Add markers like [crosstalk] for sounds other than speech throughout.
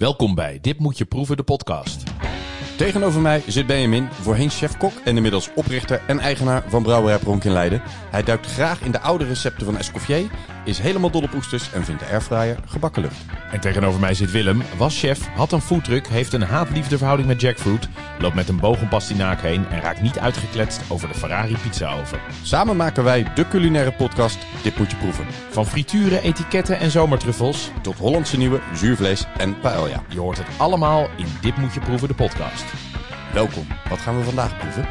Welkom bij Dit Moet Je Proeven, de podcast. Tegenover mij zit Benjamin, voorheen chef-kok en inmiddels oprichter en eigenaar van Brouwerij Pronk in Leiden. Hij duikt graag in de oude recepten van Escoffier, is helemaal dol op oesters en vindt de airfryer gebakken lucht. En tegenover mij zit Willem, was chef, had een foodtruck, heeft een haat-liefde verhouding met jackfruit, loopt met een boog om pastinaak heen en raakt niet uitgekletst over de Ferrari pizzaoven. Samen maken wij de culinaire podcast Dit Moet Je Proeven. Van frituren, etiketten en zomertruffels, Tot Hollandse nieuwe, zuurvlees en paella. je hoort het allemaal in Dit Moet Je Proeven, de podcast. Welkom. Wat gaan we vandaag proeven?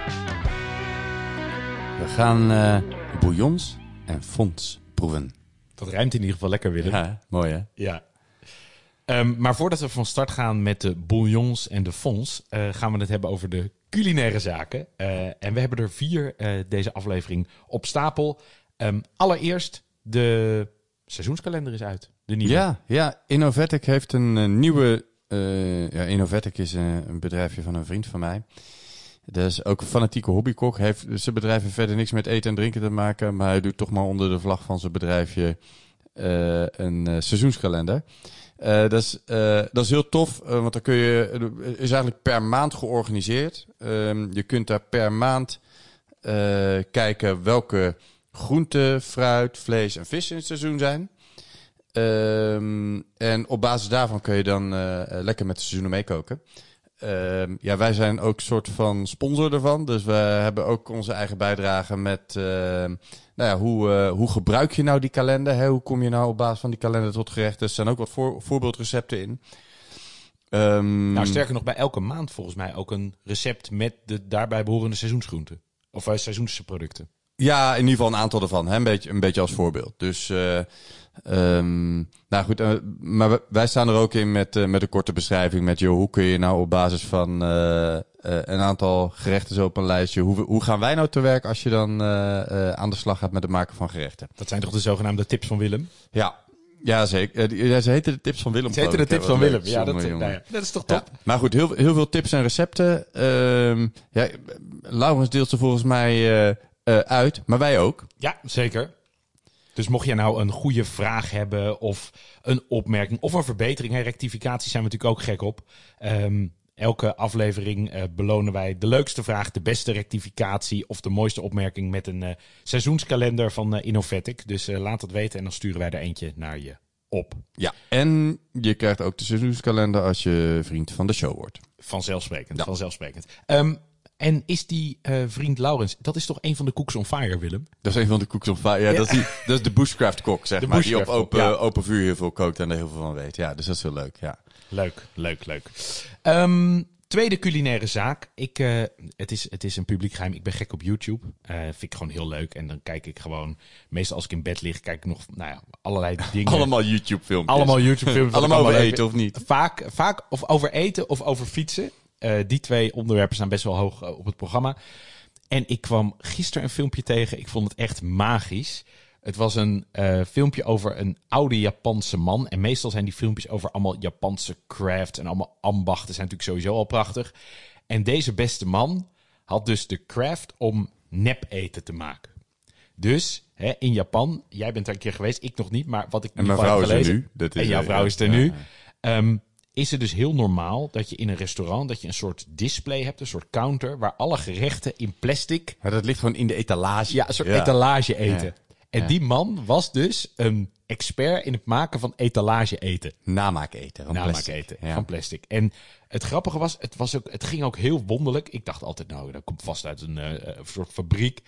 We gaan eh bouillons en fonds proeven. Dat rijmt in ieder geval lekker, Willem. Ja, mooi hè? Ja. Ehm, maar voordat we van start gaan met de bouillons en de fons, eh, gaan we het hebben over de culinaire zaken. Eh, en we hebben er vier deze aflevering op stapel. Ehm, allereerst, de seizoenskalender is uit. De nieuwe. Ja, ja, Innovatic heeft een nieuwe. Eh ja, Innovatic is eh, een bedrijfje van een vriend van mij. Dat is ook een fanatieke hobbykok. Heeft zijn bedrijf verder niks met eten en drinken te maken. Maar hij doet toch maar onder de vlag van zijn bedrijfje eh, een seizoenskalender. Dat, is, dat is heel tof, want dan kun je. Is eigenlijk per maand georganiseerd. Ehm, je kunt daar per maand kijken welke groenten, fruit, vlees en vis in het seizoen zijn. Ehm, en op basis daarvan kun je dan eh, eh, lekker met de seizoenen meekoken. Ehm, ja, wij zijn ook soort van sponsor ervan. Dus we hebben ook onze eigen bijdrage met... ehm, nou ja, hoe, eh, hoe gebruik je nou die kalender? Hè? Hoe kom je nou op basis van die kalender tot gerechten? Er staan ook wat voor, voorbeeldrecepten in. Ehm, Nou, sterker nog, bij elke maand volgens mij ook een recept met de daarbij behorende seizoensgroenten. Of seizoensproducten. Ja, in ieder geval een aantal ervan. Hè? Een, beetje, een beetje als voorbeeld. Dus, eh, ehm, nou goed. eh, maar wij staan er ook in met, eh, met een korte beschrijving. Met, joh, hoe kun je nou op basis van een aantal gerechten zo op een lijstje. Hoe, hoe gaan wij nou te werk als je dan aan de slag gaat met het maken van gerechten? Dat zijn toch de zogenaamde tips van Willem? Ja, ja zeker. Ja, ze heten de tips van Willem. Ze heten de tips van Willem. Ja, dat, nou ja, dat is toch Ja, top? maar goed, heel, heel veel tips en recepten. Ehm ja, Laurens deelt ze volgens mij eh, uit, maar wij ook. Ja, zeker. Dus mocht jij nou een goede vraag hebben of een opmerking of een verbetering, hè, rectificaties zijn we natuurlijk ook gek op. Ehm, elke aflevering eh, belonen wij de leukste vraag, de beste rectificatie of de mooiste opmerking met een eh, seizoenskalender van eh, Innovatic. Dus laat het weten en dan sturen wij er eentje naar je op. Ja. En je krijgt ook de seizoenskalender als je vriend van de show wordt. Vanzelfsprekend, Ja. vanzelfsprekend. Ehm, en is die eh, vriend Laurens, dat is toch een van de Cooks on Fire, Willem? Dat is een van de cooks on fire. Ja, Dat, is die, dat is de bushcraft kok, zeg De maar. Die op open, ja. open vuur heel veel kookt en er heel veel van weet. Ja, dus dat is heel leuk, ja. Leuk, leuk, leuk. Ehm, tweede culinaire zaak. Ik, eh, het, is, het is een publiek geheim. Ik ben gek op YouTube. Eh, vind ik gewoon heel leuk. En dan kijk ik gewoon, meestal als ik in bed lig, kijk ik nog nou ja, allerlei [laughs] dingen. Allemaal YouTube-filmpjes. Allemaal YouTube-films. [laughs] wat ik Allemaal over eten of niet? Vaak, vaak of over eten of over fietsen. Eh, die twee onderwerpen staan best wel hoog eh, op het programma. En ik kwam gisteren een filmpje tegen. Ik vond het echt magisch. Het was een eh, filmpje over een oude Japanse man. En meestal zijn die filmpjes over allemaal Japanse craft en allemaal ambachten. Zijn natuurlijk sowieso al prachtig. En deze beste man had dus de craft om nep eten te maken. Dus hè, in Japan, jij bent daar een keer geweest, ik nog niet, maar wat ik En mijn vrouw is er nu. Dat is, en jouw vrouw is er Ja, nu. ja. Is het dus heel normaal dat je in een restaurant dat je een soort display hebt, een soort counter, waar alle gerechten in plastic, Maar dat ligt gewoon in de etalage. ja, een soort etalage eten. Ja. En Ja. die man was dus een expert in het maken van etalage eten. Namaak eten. van Namaak plastic. eten Ja. van plastic. En het grappige was, het, was ook, het ging ook heel wonderlijk. Ik dacht altijd, nou, dat komt vast uit een eh, soort fabriek.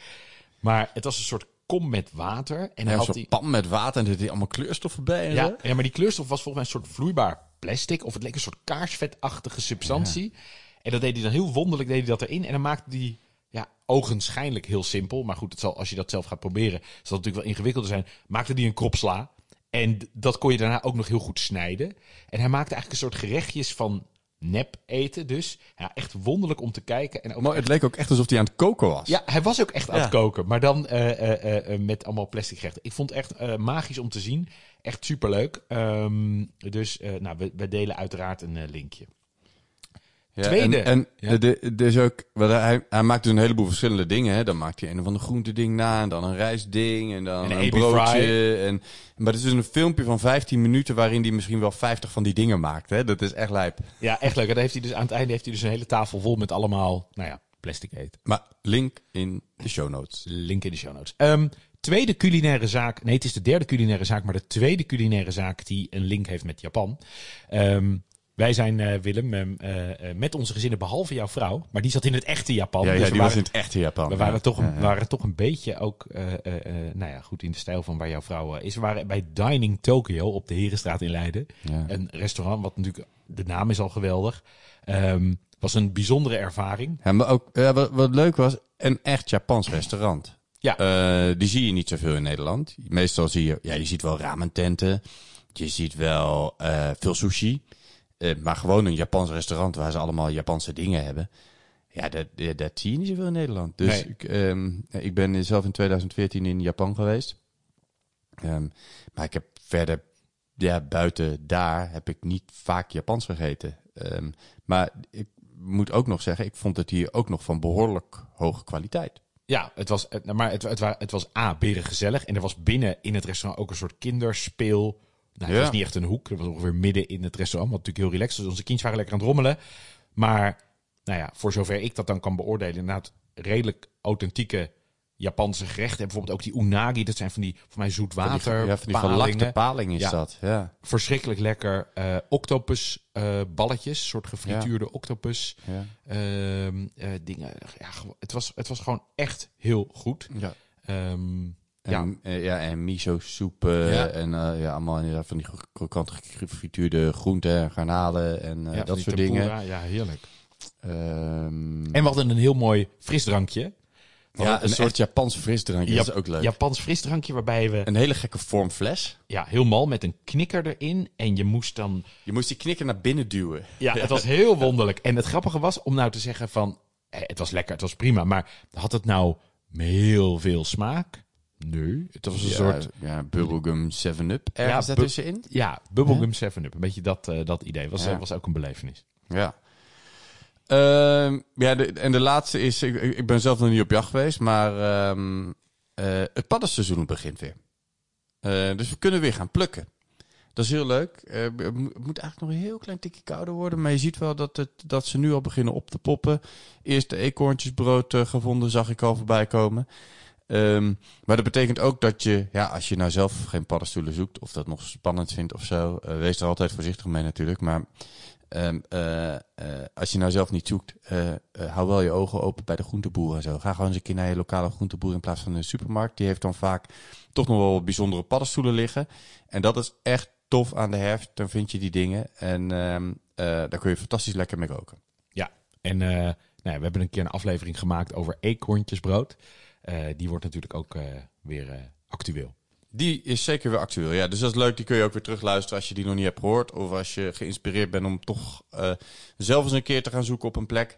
Maar het was een soort kom met water. En hij had die, pan met water en er zitten allemaal kleurstoffen bij en zo. ja, ja, maar die kleurstof was volgens mij een soort vloeibaar plastic. Of het leek een soort kaarsvetachtige substantie. En dat deed hij dan heel wonderlijk, deed hij dat erin. En dan maakte hij, ja, ogenschijnlijk heel simpel. Maar goed, het zal, als je dat zelf gaat proberen, zal het natuurlijk wel ingewikkelder zijn. Maakte hij een krop sla. En dat kon je daarna ook nog heel goed snijden. En hij maakte eigenlijk een soort gerechtjes van nep eten. Dus ja, echt wonderlijk om te kijken. En ook Maar het leek ook echt alsof hij aan het koken was. ja, hij was ook echt aan het koken. Maar dan eh, eh, eh, met allemaal plastic gerechten. Ik vond het echt magisch om te zien. Echt superleuk. Ehm, dus eh, nou, we, we delen uiteraard een eh, linkje. Ja, Tweede. En, en Ja. dus ook, hij, hij maakt dus een heleboel verschillende dingen. Hè. Dan maakt hij een van de groenteding na, en dan een rijstding, en dan En een een broodje. En, maar het is dus een filmpje van 15 minuten waarin hij misschien wel 50 van die dingen maakt. Hè. Dat is echt lijp. Ja, echt leuk. En dan heeft hij dus, aan het einde heeft hij dus een hele tafel vol met allemaal, nou ja, plastic eten. Maar link in de show notes. Link in de show notes. Ehm, tweede culinaire zaak. Nee, het is de derde culinaire zaak, maar de tweede culinaire zaak die een link heeft met Japan. Ehm, wij zijn, eh, Willem, ehm, eh, eh, met onze gezinnen, behalve jouw vrouw, maar die zat in het echte Japan. Ja, Dus ja die was in het echte Japan. We waren, Ja. toch een, waren toch een beetje ook, nou ja, goed in de stijl van waar jouw vrouw is. We waren bij Dining Tokyo op de Herenstraat in Leiden. Ja. Een restaurant, wat natuurlijk, de naam is al geweldig. Ehm was een bijzondere ervaring. Ja, maar ook wat, wat leuk was, een echt Japans restaurant. Ja. Eh, die zie je niet zoveel in Nederland. Meestal zie je, ja, je ziet wel ramen tenten. Je ziet wel eh, veel sushi. Eh, maar gewoon een Japans restaurant waar ze allemaal Japanse dingen hebben. Ja, dat, dat, zie je niet zoveel in Nederland. Dus Nee. ik, ehm, ik ben zelf in 2014 in Japan geweest. Ehm, maar ik heb verder, ja, buiten daar heb ik niet vaak Japans gegeten. Ehm, maar ik moet ook nog zeggen, ik vond het hier ook nog van behoorlijk hoge kwaliteit. Ja, het was, het- maar het, het, wa- het was A, beren gezellig. En er was binnen in het restaurant ook een soort kinderspeel. Nou, het Ja. was niet echt een hoek. Het was ongeveer midden in het restaurant. Wat natuurlijk heel relaxed was. Onze kindjes waren lekker aan het rommelen. Maar, nou ja, voor zover ik dat dan kan beoordelen. Inderdaad, redelijk authentieke Japanse gerechten. En bijvoorbeeld ook die unagi. Dat zijn van die, voor mij zoetwater. ja, van die palingen. verlakte paling is Ja. dat. Ja, Verschrikkelijk lekker. eh octopus eh, balletjes. Soort gefrituurde octopus. ja, Ehm, eh, dingen. Ja, het, was, het was gewoon echt heel goed. ja. Ehm, En, Ja. ja. ja, en miso soepen Ja. en ja, allemaal inderdaad van die krokant gefrituurde groenten en garnalen en ja, van dat die soort tempura. dingen. Ja, heerlijk. Ehm, En we hadden een heel mooi frisdrankje. Ja, een soort Japans frisdrankje, dat is ook leuk. Japans frisdrankje waarbij we Een hele gekke vorm fles. ja, heel mal met een knikker erin. En je moest dan... Je moest die knikker naar binnen duwen. Ja, het was [laughs] heel wonderlijk. En het grappige was om nou te zeggen van... eh, het was lekker, het was prima. Maar had het nou heel veel smaak? Nee. Het was een ja, soort... ja, bubblegum 7-up ergens Ja, daartussenin. Ja, bubblegum 7-up. Een beetje dat, eh, dat idee. Was, Ja. eh, was ook een belevenis. Ja. Ehm, ja, en de laatste is, ik, ik ben zelf nog niet op jacht geweest, maar eh, het paddenseizoen begint weer. Eh, dus we kunnen weer gaan plukken. Dat is heel leuk. Eh, het mo- het moet eigenlijk nog een heel klein tikje kouder worden, maar je ziet wel dat, het, dat ze nu al beginnen op te poppen. Eerst de eekhoorntjesbrood gevonden, zag ik al voorbij komen. Ehm, maar dat betekent ook dat je, ja, als je nou zelf geen paddenstoelen zoekt, of dat nog spannend vindt of zo, wees er altijd voorzichtig mee natuurlijk. Maar Ehm, eh, eh, als je nou zelf niet zoekt, eh, hou wel je ogen open bij de groenteboer en zo. Ga gewoon eens een keer naar je lokale groenteboer in plaats van de supermarkt. Die heeft dan vaak toch nog wel bijzondere paddenstoelen liggen. En dat is echt tof aan de herfst. Dan vind je die dingen en ehm, eh, daar kun je fantastisch lekker mee koken. Ja, en nou ja, we hebben een keer een aflevering gemaakt over eekhoorntjesbrood. Die wordt natuurlijk ook weer actueel. Die is zeker weer actueel. Ja, dus dat is leuk. Die kun je ook weer terugluisteren als je die nog niet hebt gehoord. Of als je geïnspireerd bent om toch eh, zelf eens een keer te gaan zoeken op een plek.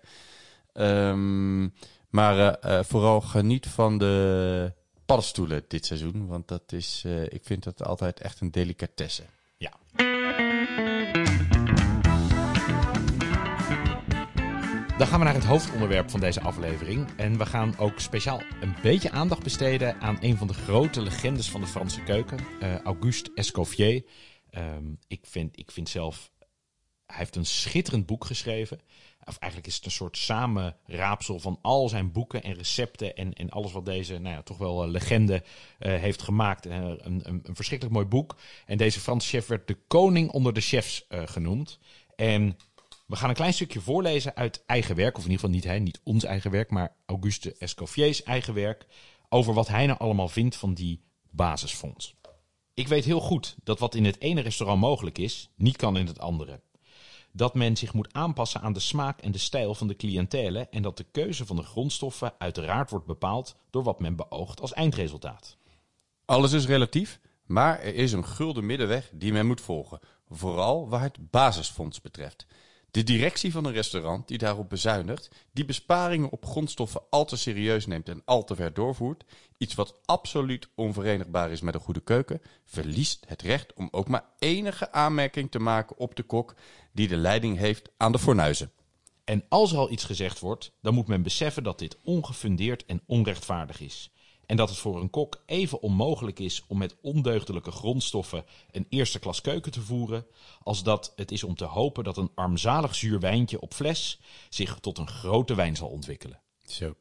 Ehm, maar eh, eh, vooral geniet van de paddenstoelen dit seizoen. Want dat is, ik vind dat altijd echt een delicatesse. Ja. Dan gaan we naar het hoofdonderwerp van deze aflevering. En we gaan ook speciaal een beetje aandacht besteden aan een van de grote legendes van de Franse keuken, eh, Auguste Escoffier. Ehm, ik, vind, ik vind zelf, hij heeft een schitterend boek geschreven. Of eigenlijk is het een soort samenraapsel van al zijn boeken en recepten en, en alles wat deze, nou ja, toch wel eh, legende eh, heeft gemaakt. Een, een, een verschrikkelijk mooi boek. En deze Franse chef werd de koning onder de chefs genoemd. En we gaan een klein stukje voorlezen uit eigen werk, of in ieder geval niet hij, niet ons eigen werk, maar Auguste Escoffiers eigen werk, over wat hij nou allemaal vindt van die basisfonds. Ik weet heel goed dat wat in het ene restaurant mogelijk is, niet kan in het andere. Dat men zich moet aanpassen aan de smaak en de stijl van de cliëntele en dat de keuze van de grondstoffen uiteraard wordt bepaald door wat men beoogt als eindresultaat. Alles is relatief, maar er is een gulden middenweg die men moet volgen. Vooral waar het basisfonds betreft. De directie van een restaurant die daarop bezuinigt, die besparingen op grondstoffen al te serieus neemt en al te ver doorvoert, iets wat absoluut onverenigbaar is met een goede keuken, verliest het recht om ook maar enige aanmerking te maken op de kok die de leiding heeft aan de fornuizen. En als er al iets gezegd wordt, dan moet men beseffen dat dit ongefundeerd en onrechtvaardig is. En dat het voor een kok even onmogelijk is om met ondeugdelijke grondstoffen een eerste klas keuken te voeren, als dat het is om te hopen dat een armzalig zuur wijntje op fles zich tot een grote wijn zal ontwikkelen. Zo.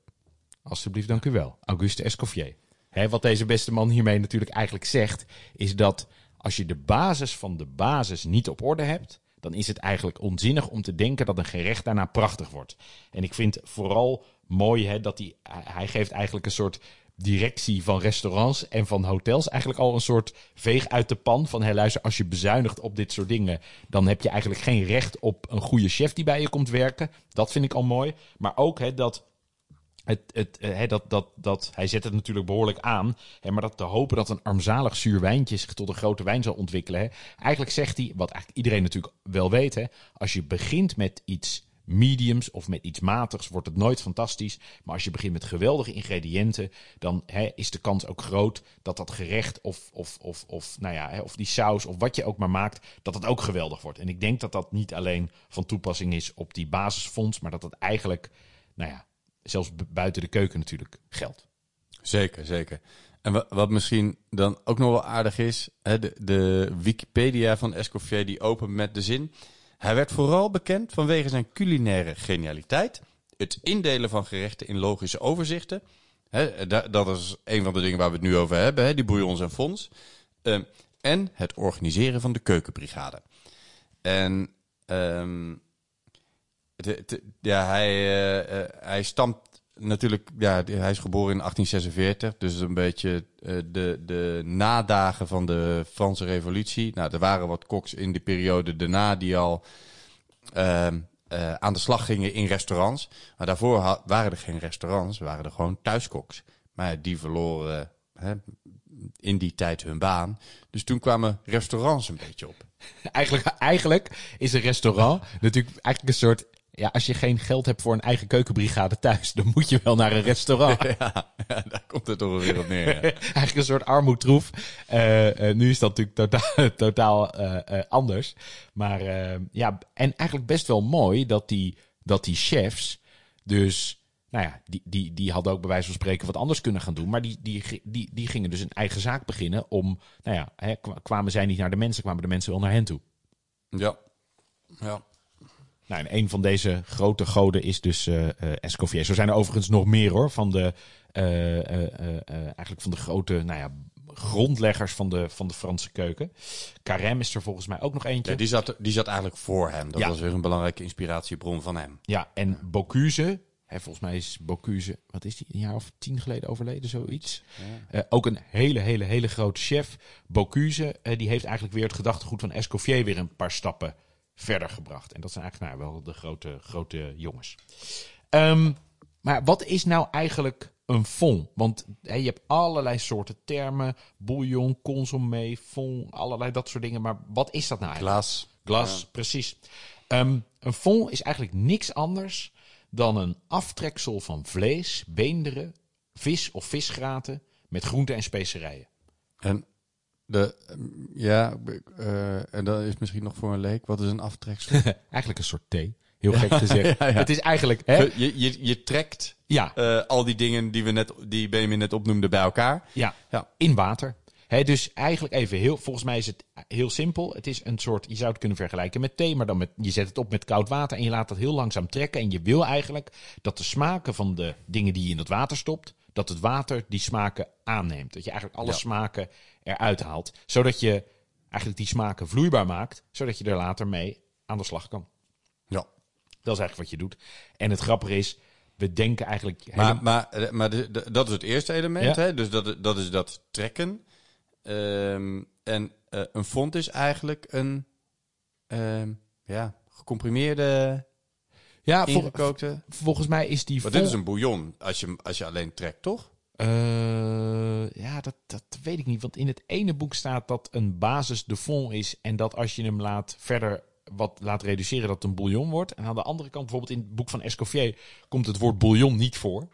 Alsjeblieft, dank u wel. Auguste Escoffier. Hè, wat deze beste man hiermee natuurlijk eigenlijk zegt, is dat als je de basis van de basis niet op orde hebt, dan is het eigenlijk onzinnig om te denken dat een gerecht daarna prachtig wordt. En ik vind vooral mooi hè, dat hij, hij geeft eigenlijk een soort directie van restaurants en van hotels eigenlijk al een soort veeg uit de pan van hé luister, als je bezuinigt op dit soort dingen, dan heb je eigenlijk geen recht op een goede chef die bij je komt werken. Dat vind ik al mooi. Maar ook hè, dat het, het, eh, hè, dat, dat, dat, hij zet het natuurlijk behoorlijk aan. Hè, maar dat te hopen dat een armzalig zuur wijntje zich tot een grote wijn zal ontwikkelen. Hè. Eigenlijk zegt hij, wat eigenlijk iedereen natuurlijk wel weet. Als je begint met iets mediums of met iets matigs, wordt het nooit fantastisch. Maar als je begint met geweldige ingrediënten, dan hè, is de kans ook groot dat dat gerecht of, of, of, of, nou ja, hè, of die saus of wat je ook maar maakt, dat het ook geweldig wordt. En ik denk dat dat niet alleen van toepassing is op die basisfonds, maar dat dat eigenlijk, nou ja, zelfs bu- buiten de keuken natuurlijk geldt. Zeker, zeker. En wa- wat misschien dan ook nog wel aardig is, hè, de, de Wikipedia van Escoffier die opent met de zin. Hij werd vooral bekend vanwege zijn culinaire genialiteit, het indelen van gerechten in logische overzichten. Da- dat is een van de dingen waar we het nu over hebben, hè, die bouillons en fonds. Ehm, en het organiseren van de keukenbrigade. En ehm, ja, hij, eh, eh, hij stamt natuurlijk, ja, hij is geboren in 1846, dus een beetje eh, de, de nadagen van de Franse Revolutie. Nou, er waren wat koks in die periode daarna die al ehm, eh, aan de slag gingen in restaurants. Maar daarvoor waren er geen restaurants, waren er gewoon thuiskoks. Maar die verloren hè, in die tijd hun baan. Dus toen kwamen restaurants een beetje op. [laughs] Eigenlijk, eigenlijk is een restaurant natuurlijk eigenlijk een soort. Ja, als je geen geld hebt voor een eigen keukenbrigade thuis, dan moet je wel naar een restaurant. [laughs] ja, ja, daar komt het toch weer op neer. ja. [laughs] eigenlijk een soort armoedtroef. Eh, eh, nu is dat natuurlijk totaal, [laughs] totaal eh, anders. Maar ja, en eigenlijk best wel mooi dat die, dat die chefs dus... Nou ja, die, die, die hadden ook bij wijze van spreken wat anders kunnen gaan doen. Maar die, die, die, die gingen dus een eigen zaak beginnen om... Nou ja, hè, kwa- kwamen zij niet naar de mensen, kwamen de mensen wel naar hen toe. Ja. ja. Nou, en een van deze grote goden is dus eh, Escoffier. Zo zijn er overigens nog meer hoor, van de, eh, eigenlijk van de grote nou ja, grondleggers van de, van de Franse keuken. Carême is er volgens mij ook nog eentje. Ja, die, zat, die zat eigenlijk voor hem. Dat Ja. was weer een belangrijke inspiratiebron van hem. Ja, en Bocuse. Hè, volgens mij is Bocuse, wat is die, een jaar of tien geleden overleden, zoiets. Eh, ook een hele, hele, hele grote chef. Bocuse, die heeft eigenlijk weer het gedachtegoed van Escoffier weer een paar stappen verder gebracht. En dat zijn eigenlijk nou, wel de grote, grote jongens. Ehm, maar wat is nou eigenlijk een fond? Want je hebt allerlei soorten termen. Bouillon, consommé, fond, allerlei dat soort dingen. Maar wat is dat nou eigenlijk? Glas. Glas, precies. Ehm, een fond is eigenlijk niks anders dan een aftreksel van vlees, beenderen, vis of visgraten met groenten en specerijen. En de, mm, ja, eh, en dat is misschien nog voor een leek. Wat is een aftreksel? [laughs] Eigenlijk een soort thee. Heel gek gezegd. [laughs] Ja, ja. Het is eigenlijk... Hè? je, je, je trekt Ja, eh, al die dingen die, we net, die Benjamin net opnoemde bij elkaar. ja, Ja. in water. Hè, dus eigenlijk even heel... Volgens mij is het heel simpel. Het is een soort... Je zou het kunnen vergelijken met thee, maar dan met, je zet het op met koud water en je laat dat heel langzaam trekken. En je wil eigenlijk dat de smaken van de dingen die je in dat water stopt, dat het water die smaken aanneemt. Dat je eigenlijk alle Ja. smaken eruit haalt. Zodat je eigenlijk die smaken vloeibaar maakt, zodat je er later mee aan de slag kan. Ja. Dat is eigenlijk wat je doet. En het grappige is, we denken eigenlijk... Maar, helemaal- maar, eh, maar de- de- dat is het eerste element. Ja. Hè? Dus dat, dat is dat trekken. Ehm, en eh, een font is eigenlijk een ehm, ja, gecomprimeerde, ja, vol- volgens mij is die... Maar vol- dit is een bouillon als je, als je alleen trekt, toch? Eh, ja, dat, dat weet ik niet. Want in het ene boek staat dat een basis de fond is. En dat als je hem laat verder wat laat reduceren, dat het een bouillon wordt. En aan de andere kant, bijvoorbeeld in het boek van Escoffier, komt het woord bouillon niet voor.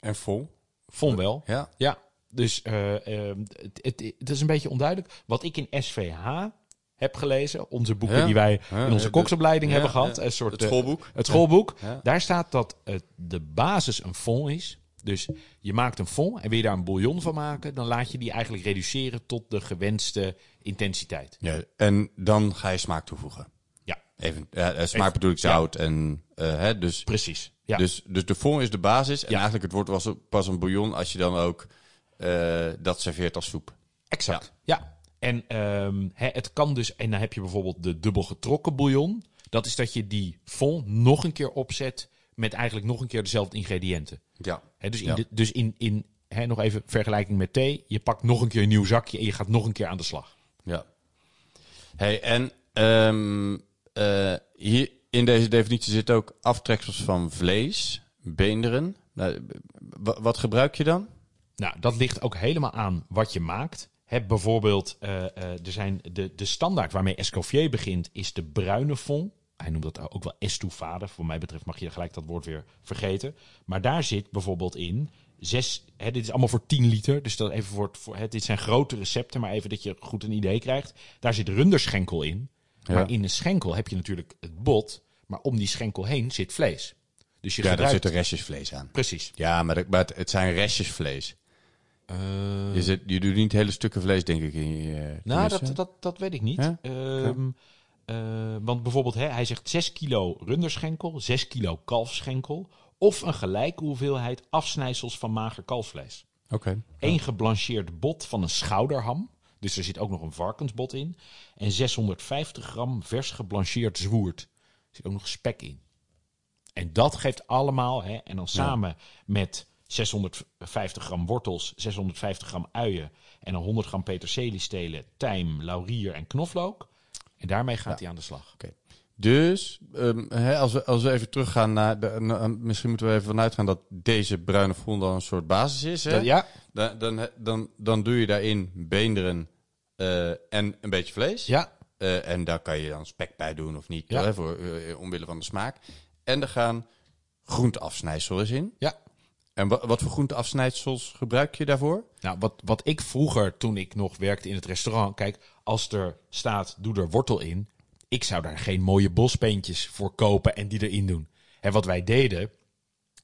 En vol. Fond wel. Ja. Ja, dus eh, het, het, het is een beetje onduidelijk. Wat ik in SVH heb gelezen, onze boeken Ja. die wij in onze ja, koksopleiding ja, hebben gehad, een soort Het schoolboek. het schoolboek, daar staat dat het, de basis een fond is. Dus je maakt een fond en wil je daar een bouillon van maken, dan laat je die eigenlijk reduceren tot de gewenste intensiteit. Ja, en dan ga je smaak toevoegen. Ja, Even, ja, eh, smaak bedoel ik zout en eh, hè, dus, precies. Ja. dus, dus de fond is de basis en Ja. eigenlijk het wordt was pas een bouillon als je dan ook eh, dat serveert als soep. Exact. Ja. En hè, het kan dus, en dan heb je bijvoorbeeld de dubbel getrokken bouillon. Dat is dat je die fond nog een keer opzet met eigenlijk nog een keer dezelfde ingrediënten. Ja. Dus in, Ja. de, dus in, in hè, nog even vergelijking met thee. Je pakt nog een keer een nieuw zakje en je gaat nog een keer aan de slag. Ja. Hey, en ehm, eh, hier in deze definitie zit ook aftreksels van vlees, beenderen. Nou, wa- wat gebruik je dan? Nou, dat ligt ook helemaal aan wat je maakt. Hè, bijvoorbeeld, eh, eh, er zijn de, de standaard waarmee Escoffier begint, is de bruine fond. Hij noemt dat ook wel estouffade. Voor mij betreft mag je gelijk dat woord weer vergeten. Maar daar zit bijvoorbeeld in zes. Hè, dit is allemaal voor 10 liter. Dus dat even voor, voor hè, dit zijn grote recepten, maar even dat je goed een idee krijgt. Daar zit runderschenkel in. Ja. Maar in een schenkel heb je natuurlijk het bot. Maar om die schenkel heen zit vlees. Dus je Ja, daar gebruikt... zitten restjes vlees aan. Precies. Ja, maar, dat- maar het, het zijn restjes vlees. Je, zit, je doet niet hele stukken vlees, denk ik. In je, Nou, dat, dat, dat weet ik niet. Ja? Ehm, eh, want bijvoorbeeld, hè, hij zegt 6 kilo runderschenkel, 6 kilo kalfsschenkel. Of een gelijke hoeveelheid afsnijsels van mager kalfsvlees. Oké. Eén geblancheerd bot van een schouderham. Dus er zit ook nog een varkensbot in. En 650 gram vers geblancheerd zwoerd. Er zit ook nog spek in. En dat geeft allemaal, hè, en dan samen met 650 gram wortels, 650 gram uien en dan 100 gram peterseliestelen, tijm, laurier en knoflook. En daarmee gaat hij aan de slag. Oké. Dus ehm, hè, als, we, als we even teruggaan naar... De, na- misschien moeten we even vanuit gaan dat deze bruine fond dan een soort basis is. Hè? Ja, Dan, dan, dan, dan doe je daarin beenderen eh, en een beetje vlees. ja, Eh, en daar kan je dan spek bij doen of niet, Ja. hè, voor, eh, omwille van de smaak. En er gaan groenteafsnijdsels in. ja. En wa- wat voor groenteafsnijdsels gebruik je daarvoor? Nou, wat, wat ik vroeger, toen ik nog werkte in het restaurant, kijk, als er staat, doe er wortel in. Ik zou daar geen mooie bospeentjes voor kopen en die erin doen. En wat wij deden,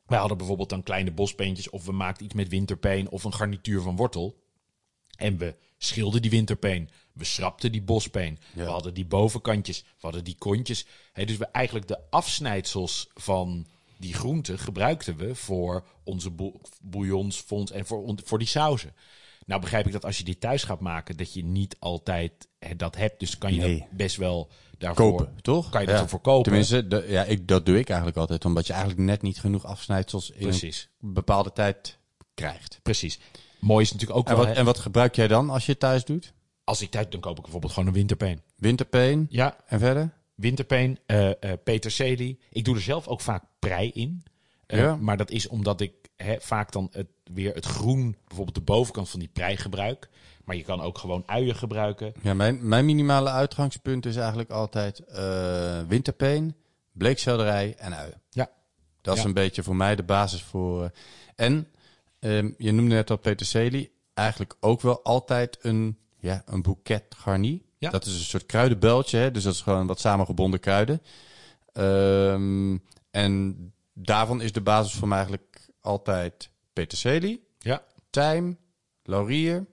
wij hadden bijvoorbeeld dan kleine bospeentjes of we maakten iets met winterpeen of een garnituur van wortel. En we schilden die winterpeen. We schrapten die bospeen. Ja. We hadden die bovenkantjes. We hadden die kontjes. Dus we eigenlijk de afsnijdsels van die groenten gebruikten we voor onze bou- bouillons, fonds en voor, voor die sauzen. Nou begrijp ik dat als je dit thuis gaat maken, dat je niet altijd dat hebt. Dus kan je Nee. dat best wel daarvoor Kopen, toch? Kan je dat Ja. ervoor kopen? Tenminste, de- ja, ik, dat doe ik eigenlijk altijd. Omdat je eigenlijk net niet genoeg afsnijdsels in Precies. een bepaalde tijd krijgt. Precies. Mooi is natuurlijk ook En wel, wat, en wat gebruik jij dan als je het thuis doet? als ik thuis, dan koop ik bijvoorbeeld gewoon een winterpeen. Winterpeen Ja, en verder? Winterpeen, eh eh peterselie. Ik doe er zelf ook vaak prei in. Eh, Ja. Maar dat is omdat ik vaak dan het, weer het groen, bijvoorbeeld de bovenkant van die prei gebruik. Maar je kan ook gewoon uien gebruiken. Ja, mijn, mijn minimale uitgangspunt is eigenlijk altijd winterpeen, bleekselderij en ui. Ja. Dat is Ja. een beetje voor mij de basis voor. en ehm, je noemde net al peterselie. Eigenlijk ook wel altijd een, ja, een boeket garni. Ja. Dat is een soort kruidenbeltje. Hè? Dus dat is gewoon wat samengebonden kruiden. Ehm, en daarvan is de basis voor mij eigenlijk altijd peterselie, Ja. tijm, laurier.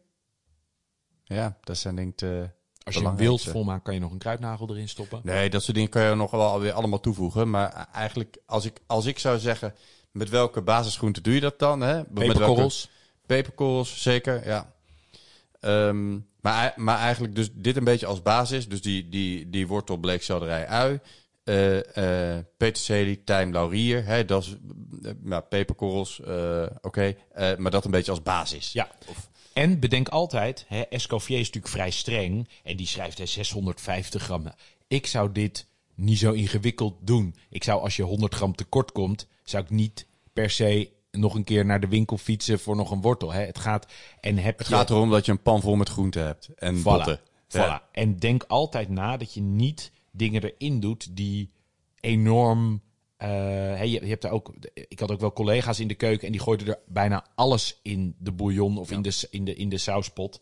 Ja, dat zijn denk ik de Als je een wild volmaakt, kan je nog een kruidnagel erin stoppen. Nee, dat soort dingen kan je nog wel weer allemaal toevoegen. Maar eigenlijk, als ik, als ik zou zeggen, met welke basisgroente doe je dat dan? Hè? Met welke- Peperkorrels. Peperkorrels, zeker, ja. Ehm, maar, maar eigenlijk dus dit een beetje als basis. Dus die, die, die wortel, bleekselderij, ui. eh eh peterselie, tijm, laurier. Hè? Dat is, eh, ja, peperkorrels, eh, oké. Maar dat een beetje als basis. Ja. En bedenk altijd, hè, Escoffier is natuurlijk vrij streng. En die schrijft hè, 650 gram. Nou, Ik zou dit niet zo ingewikkeld doen. Ik zou als je 100 gram tekort komt, zou ik niet per se nog een keer naar de winkel fietsen voor nog een wortel. Hè. Het gaat en heb Het je... gaat erom dat je een pan vol met groenten hebt. En Voilà. botten. Voilà. Ja. En denk altijd na dat je niet dingen erin doet die enorm. eh, hè, je, je hebt er ook. Ik had ook wel collega's in de keuken en die gooiden er bijna alles in de bouillon of in, de, in, de, in de sauspot.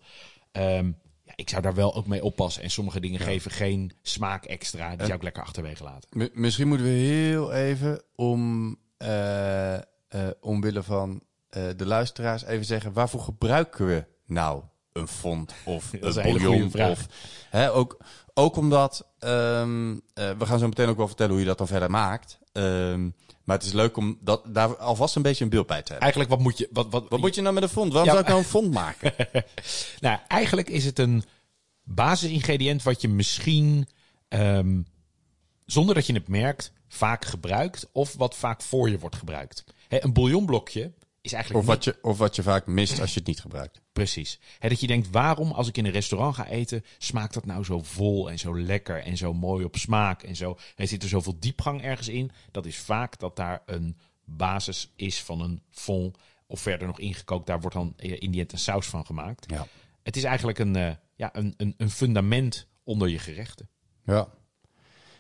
Ehm, Ja, ik zou daar wel ook mee oppassen. En sommige dingen Ja. geven geen smaak extra. Die En- zou ik lekker achterwege laten. Misschien moeten we heel even om, eh, eh, omwille van eh, de luisteraars even zeggen... waarvoor gebruiken we nou een fond of [laughs] een een bouillon? Of, hè, ook, ook omdat, eh, we gaan zo meteen ook wel vertellen hoe je dat dan verder maakt. Ehm, maar het is leuk om dat, daar alvast een beetje een beeld bij te hebben. Eigenlijk, wat moet je... Wat, wat, Wat moet je nou met een fond? Waarom Ja, zou ik nou een fond maken? [laughs] Nou, eigenlijk is het een basisingrediënt wat je misschien, ehm, zonder dat je het merkt, vaak gebruikt. Of wat vaak voor je wordt gebruikt. Hè, een bouillonblokje is eigenlijk Of wat, je, of wat je vaak mist als je het niet gebruikt. Precies. Hè, dat je denkt, waarom als ik in een restaurant ga eten, smaakt dat nou zo vol en zo lekker en zo mooi op smaak en zo. Er zit er zoveel diepgang ergens in. Dat is vaak dat daar een basis is van een fond of verder nog ingekookt. Daar wordt dan eh, in die end een saus van gemaakt. Ja. Het is eigenlijk een, eh, ja, een, een, een fundament onder je gerechten. Ja.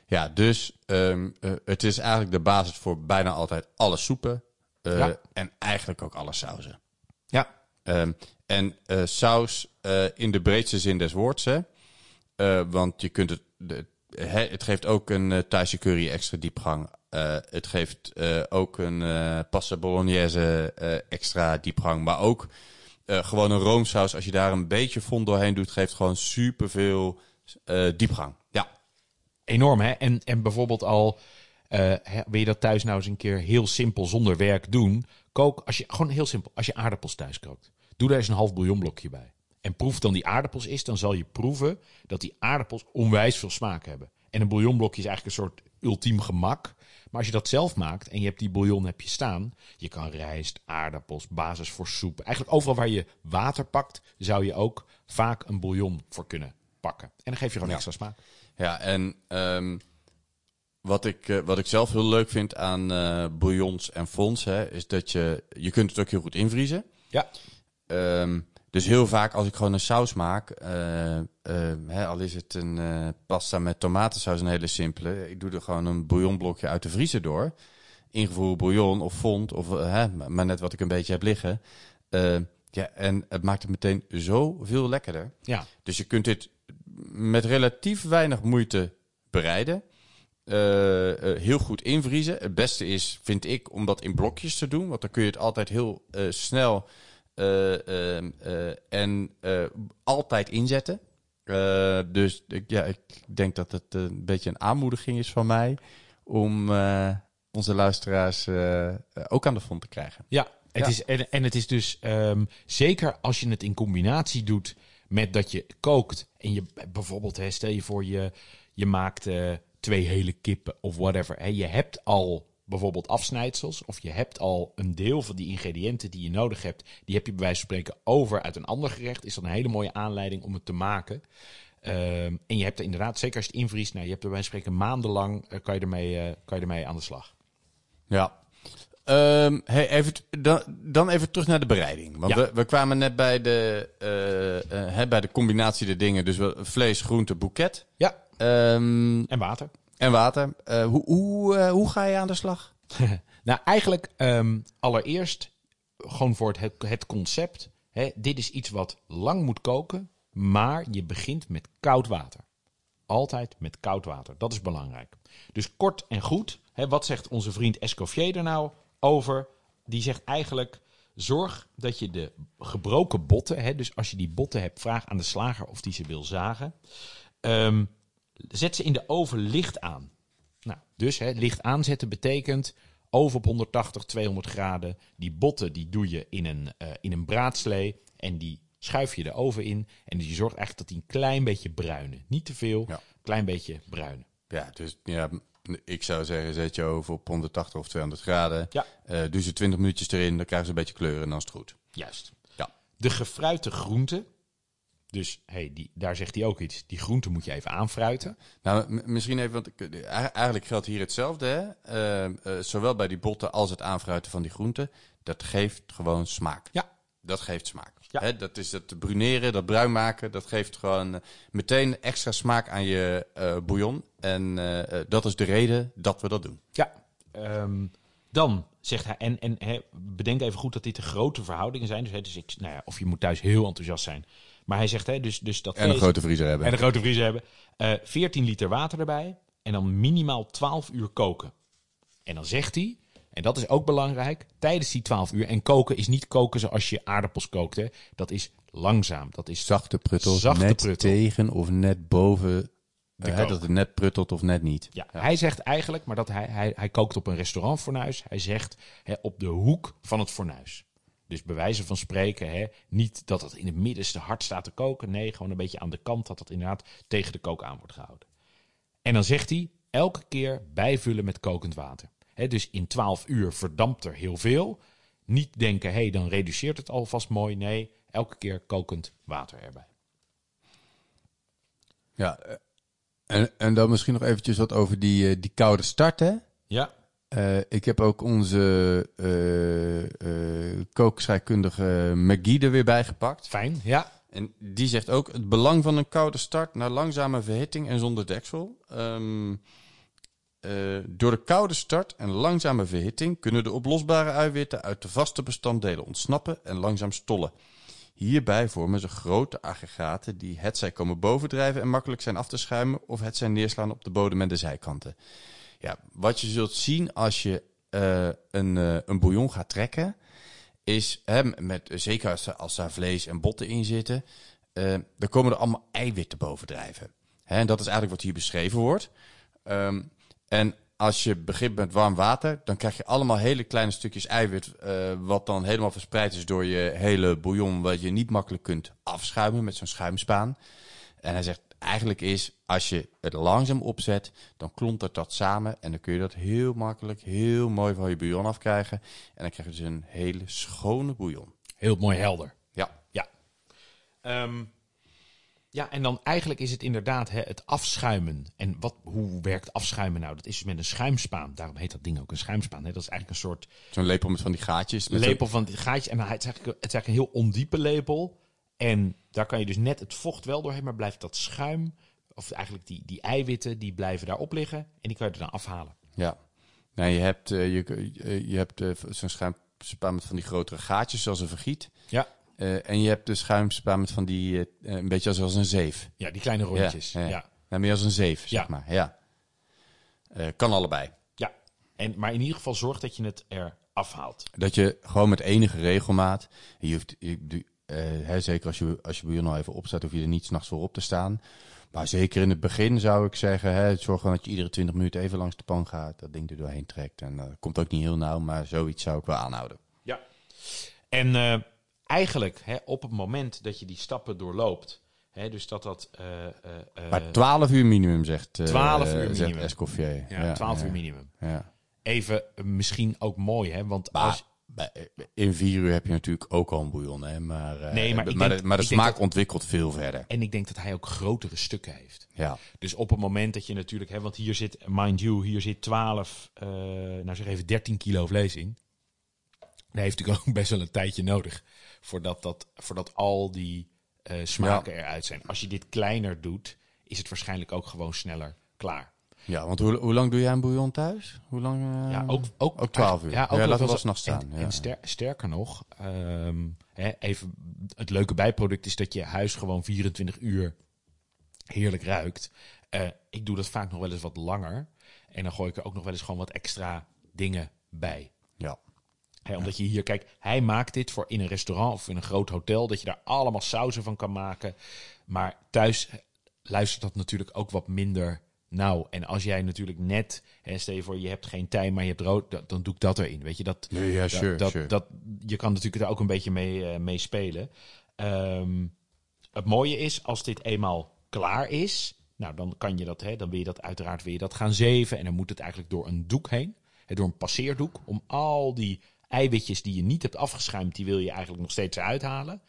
Ja, dus ehm, eh, het is eigenlijk de basis voor bijna altijd alle soepen. Eh, Ja. En eigenlijk ook alle sauzen. Ja. Ehm, en eh, saus eh, in de breedste zin des woords. Hè? Want je kunt het. De, het geeft ook een Thaise curry extra diepgang. Het geeft ook een pasta bolognese extra diepgang. Maar ook gewoon een roomsaus. Als je daar een beetje fond doorheen doet, geeft gewoon superveel diepgang. Ja. Enorm, hè? En, en bijvoorbeeld al, eh, hè, wil je dat thuis nou eens een keer heel simpel zonder werk doen? Kook, als je, gewoon heel simpel, als je aardappels thuis kookt. Doe daar eens een half bouillonblokje bij. En proef dan die aardappels is, dan zal je proeven dat die aardappels onwijs veel smaak hebben. En een bouillonblokje is eigenlijk een soort ultiem gemak. Maar als je dat zelf maakt en je hebt die bouillon heb je staan, je kan rijst, aardappels, basis voor soep. Eigenlijk overal waar je water pakt, zou je ook vaak een bouillon voor kunnen pakken. En dan geef je gewoon Ja. extra smaak. Ja, en ehm, wat, ik, eh, wat ik zelf heel leuk vind aan eh bouillons en fonds, hè, is dat je, je kunt het ook heel goed invriezen. Ja, Ehm, dus heel vaak als ik gewoon een saus maak, eh, eh, hè, al is het een pasta met tomatensaus, een hele simpele. Ik doe er gewoon een bouillonblokje uit de vriezer door. Ingevoerd bouillon of fond, of, hè, maar net wat ik een beetje heb liggen. Eh, ja, en het maakt het meteen zoveel lekkerder. ja. Dus je kunt dit met relatief weinig moeite bereiden. Eh, eh, heel goed invriezen. Het beste is, vind ik, om dat in blokjes te doen. Want dan kun je het altijd heel eh, snel eh, ehm, eh, en eh, altijd inzetten. Eh, dus ik- ja, ik denk dat het een beetje een aanmoediging is van mij om onze luisteraars ook aan de fond te krijgen. Ja, het Ja. Is, en, en het is dus ehm, zeker als je het in combinatie doet met dat je kookt. En je bijvoorbeeld, hè, stel je voor je, je maakt eh, twee hele kippen of whatever. Hè, je hebt al bijvoorbeeld afsnijdsels. Of je hebt al een deel van die ingrediënten die je nodig hebt. Die heb je bij wijze van spreken over uit een ander gerecht. Is dan een hele mooie aanleiding om het te maken. Ehm, en je hebt er inderdaad, zeker als je het invriest. Nou, je hebt er bij wijze van spreken maandenlang eh, kan, je ermee, eh, kan je ermee aan de slag. Ja. Ehm, hey, even, dan, dan even terug naar de bereiding. Want Ja. we, we kwamen net bij de, eh, bij de combinatie der dingen. Dus vlees, groente, boeket. Ja, Ehm, en water. en water. Eh, hoe, hoe, eh, hoe ga je aan de slag? [laughs] Nou, eigenlijk ehm, allereerst gewoon voor het, het concept. Hè, dit is iets wat lang moet koken, maar je begint met koud water. Altijd met koud water. Dat is belangrijk. Dus kort en goed. Hè, wat zegt onze vriend Escoffier er nou over? Die zegt eigenlijk: zorg dat je de gebroken botten, hè, dus als je die botten hebt, vraag aan de slager of die ze wil zagen. Ehm, zet ze in de oven licht aan. Nou, dus hè, licht aanzetten betekent oven op 180, 200 graden. Die botten die doe je in een, eh, in een braadslee en die schuif je de oven in. En dus je zorgt eigenlijk dat die een klein beetje bruinen. Niet te veel, Ja. klein beetje bruinen. Ja, dus ja, ik zou zeggen, zet je over op 180 of 200 graden. Ja. Eh, doe ze 20 minuutjes erin, dan krijgen ze een beetje kleur en dan is het goed. Juist. Ja. De gefruite groenten. Dus hey, die, daar zegt hij ook iets. Die groenten moet je even aanfruiten. Nou, misschien even, want eh, eigen- eigenlijk geldt hier hetzelfde. Hè? Ehm, eh, zowel bij die botten als het aanfruiten van die groenten. Dat geeft gewoon smaak. Ja. Dat geeft smaak. Ja. Hè, dat is het bruneren, dat bruin maken. Dat geeft gewoon eh, meteen extra smaak aan je eh, bouillon. En dat is de reden dat we dat doen. Ja. Ehm, dan zegt hij, en, en bedenk even goed dat dit de grote verhoudingen zijn. Dus, hè, dus ik, nou ja, of je moet thuis heel enthousiast zijn. Maar hij zegt, hè, dus, dus dat En een grote vriezer hebben. en een grote vriezer hebben. Eh 14 liter water erbij. En dan minimaal 12 uur koken. En dan zegt hij, en dat is ook belangrijk, tijdens die 12 uur. En koken is niet koken zoals je aardappels kookt. Hè. Dat is langzaam. Dat is Zachte pruttel, Zachte net pruttel. tegen of net boven. De hè, dat het net pruttelt of net niet. Ja, hij zegt eigenlijk, maar dat hij, hij, hij kookt op een restaurantfornuis. Hij zegt hè, op de hoek van het fornuis. Dus bij wijze van spreken, hè, niet dat het in het middenste hard staat te koken. Nee, gewoon een beetje aan de kant dat het inderdaad tegen de kook aan wordt gehouden. En dan zegt hij, elke keer bijvullen met kokend water. Hè, dus in 12 uur verdampt er heel veel. Niet denken, hé, hey, dan reduceert het alvast mooi. Nee, elke keer kokend water erbij. Ja, eh, en, en dan misschien nog eventjes wat over die, eh, die koude start, hè? Ja, Eh, ik heb ook onze eh eh kookscheikundige McGee er weer bij gepakt. fijn. Ja, En die zegt ook het belang van een koude start naar langzame verhitting en zonder deksel. Ehm, eh, door de koude start en langzame verhitting kunnen de oplosbare eiwitten uit de vaste bestanddelen ontsnappen en langzaam stollen. Hierbij vormen ze grote aggregaten die het zij komen bovendrijven en makkelijk zijn af te schuimen of het zij neerslaan op de bodem en de zijkanten. Ja, wat je zult zien als je eh, een, eh, een bouillon gaat trekken, is, hè, met, zeker als, als daar vlees en botten in zitten, eh dan komen er allemaal eiwitten bovendrijven. Hè, en dat is eigenlijk wat hier beschreven wordt. Ehm, en als je begint met warm water, dan krijg je allemaal hele kleine stukjes eiwit, eh, wat dan helemaal verspreid is door je hele bouillon, wat je niet makkelijk kunt afschuimen met zo'n schuimspaan. En hij zegt, eigenlijk is, als je het langzaam opzet, dan klontert dat samen en dan kun je dat heel makkelijk, heel mooi van je bouillon afkrijgen. En dan krijg je dus een hele schone bouillon. heel mooi helder. Ja, Ja. Ehm, ja, en dan eigenlijk is het inderdaad hè, het afschuimen. En wat, hoe werkt afschuimen nou? Dat is dus met een schuimspaan. Daarom heet dat ding ook een schuimspaan. Hè? Dat is eigenlijk een soort zo'n lepel met van die gaatjes. Met lepel van die gaatjes. En het is, eigenlijk, het is eigenlijk een heel ondiepe lepel. En daar kan je dus net het vocht wel doorheen, maar blijft dat schuim, of eigenlijk die, die eiwitten, die blijven daarop liggen. En die kan je er dan afhalen. Ja. Nee, je hebt, eh, je, eh, je hebt eh, zo'n schuimspaan met van die grotere gaatjes, zoals een vergiet. Ja. En je hebt de schuimspaan met van die, een beetje als, als een zeef. Ja, die kleine rondjes. Ja, Ja, ja. ja. Nou, meer als een zeef, zeg Ja. maar. Ja. Kan allebei. En, maar in ieder geval zorg dat je het er afhaalt. Dat je gewoon met enige regelmaat, je hoeft, je, hè, zeker als je, als je bouillon al even opstaat, hoef je er niet s'nachts voor op te staan. Maar zeker in het begin zou ik zeggen, hè, zorg gewoon dat je iedere 20 minuten even langs de pan gaat, dat ding er doorheen trekt. En dat komt ook niet heel nauw, maar zoiets zou ik wel aanhouden. Ja. En eh, eigenlijk hè, op het moment dat je die stappen doorloopt, hè, dus dat dat... eh, eh, eh, Maar 12 uur minimum, zegt, eh 12 uur minimum. Escoffier. ja, 12 ja, uur minimum. Ja. Even eh, misschien ook mooi, hè? Want Maar als, in vier uur heb je natuurlijk ook al een bouillon, hè. Maar, eh, Nee, maar maar, denk- de, maar smaak dat- ontwikkelt veel verder. en ik denk dat hij ook grotere stukken heeft. Ja. Dus op het moment dat je natuurlijk, hè, want hier zit, mind you, hier zit 12, eh, nou zeg even 13 kilo vlees in. Daar heeft natuurlijk [laughs] ook best wel een tijdje nodig voordat, dat, voordat al die eh, smaken eruit zijn. Als je dit kleiner doet, is het waarschijnlijk ook gewoon sneller klaar. Ja, want hoe, hoe lang doe jij een bouillon thuis? Hoe lang? eh, Ja, ook, ook, ook 12 uur. Ja, ook Ja, laten we s'nachts staan, En, ja. en ster- sterker nog, ehm, hè, even, het leuke bijproduct is dat je huis gewoon 24 uur heerlijk ruikt. Eh, ik doe dat vaak nog wel eens wat langer. En dan gooi ik er ook nog wel eens gewoon wat extra dingen bij. Ja. Omdat je hier, kijk, hij maakt dit voor in een restaurant of in een groot hotel, dat je daar allemaal sauzen van kan maken. Maar thuis luistert dat natuurlijk ook wat minder nauw. En als jij natuurlijk net, hè, stel je voor, je hebt geen tijm, maar je hebt rood, dat- dan doe ik dat erin. Weet je, dat, Nee, ja, sure, dat, sure. dat, je kan natuurlijk daar ook een beetje mee, eh, mee spelen. Ehm, het mooie is, als dit eenmaal klaar is, nou dan kan je dat, hè, dan wil je dat uiteraard wil je dat gaan zeven. En dan moet het eigenlijk door een doek heen, hè, door een passeerdoek, om al die eiwitjes die je niet hebt afgeschuimd, die wil je eigenlijk nog steeds eruit halen.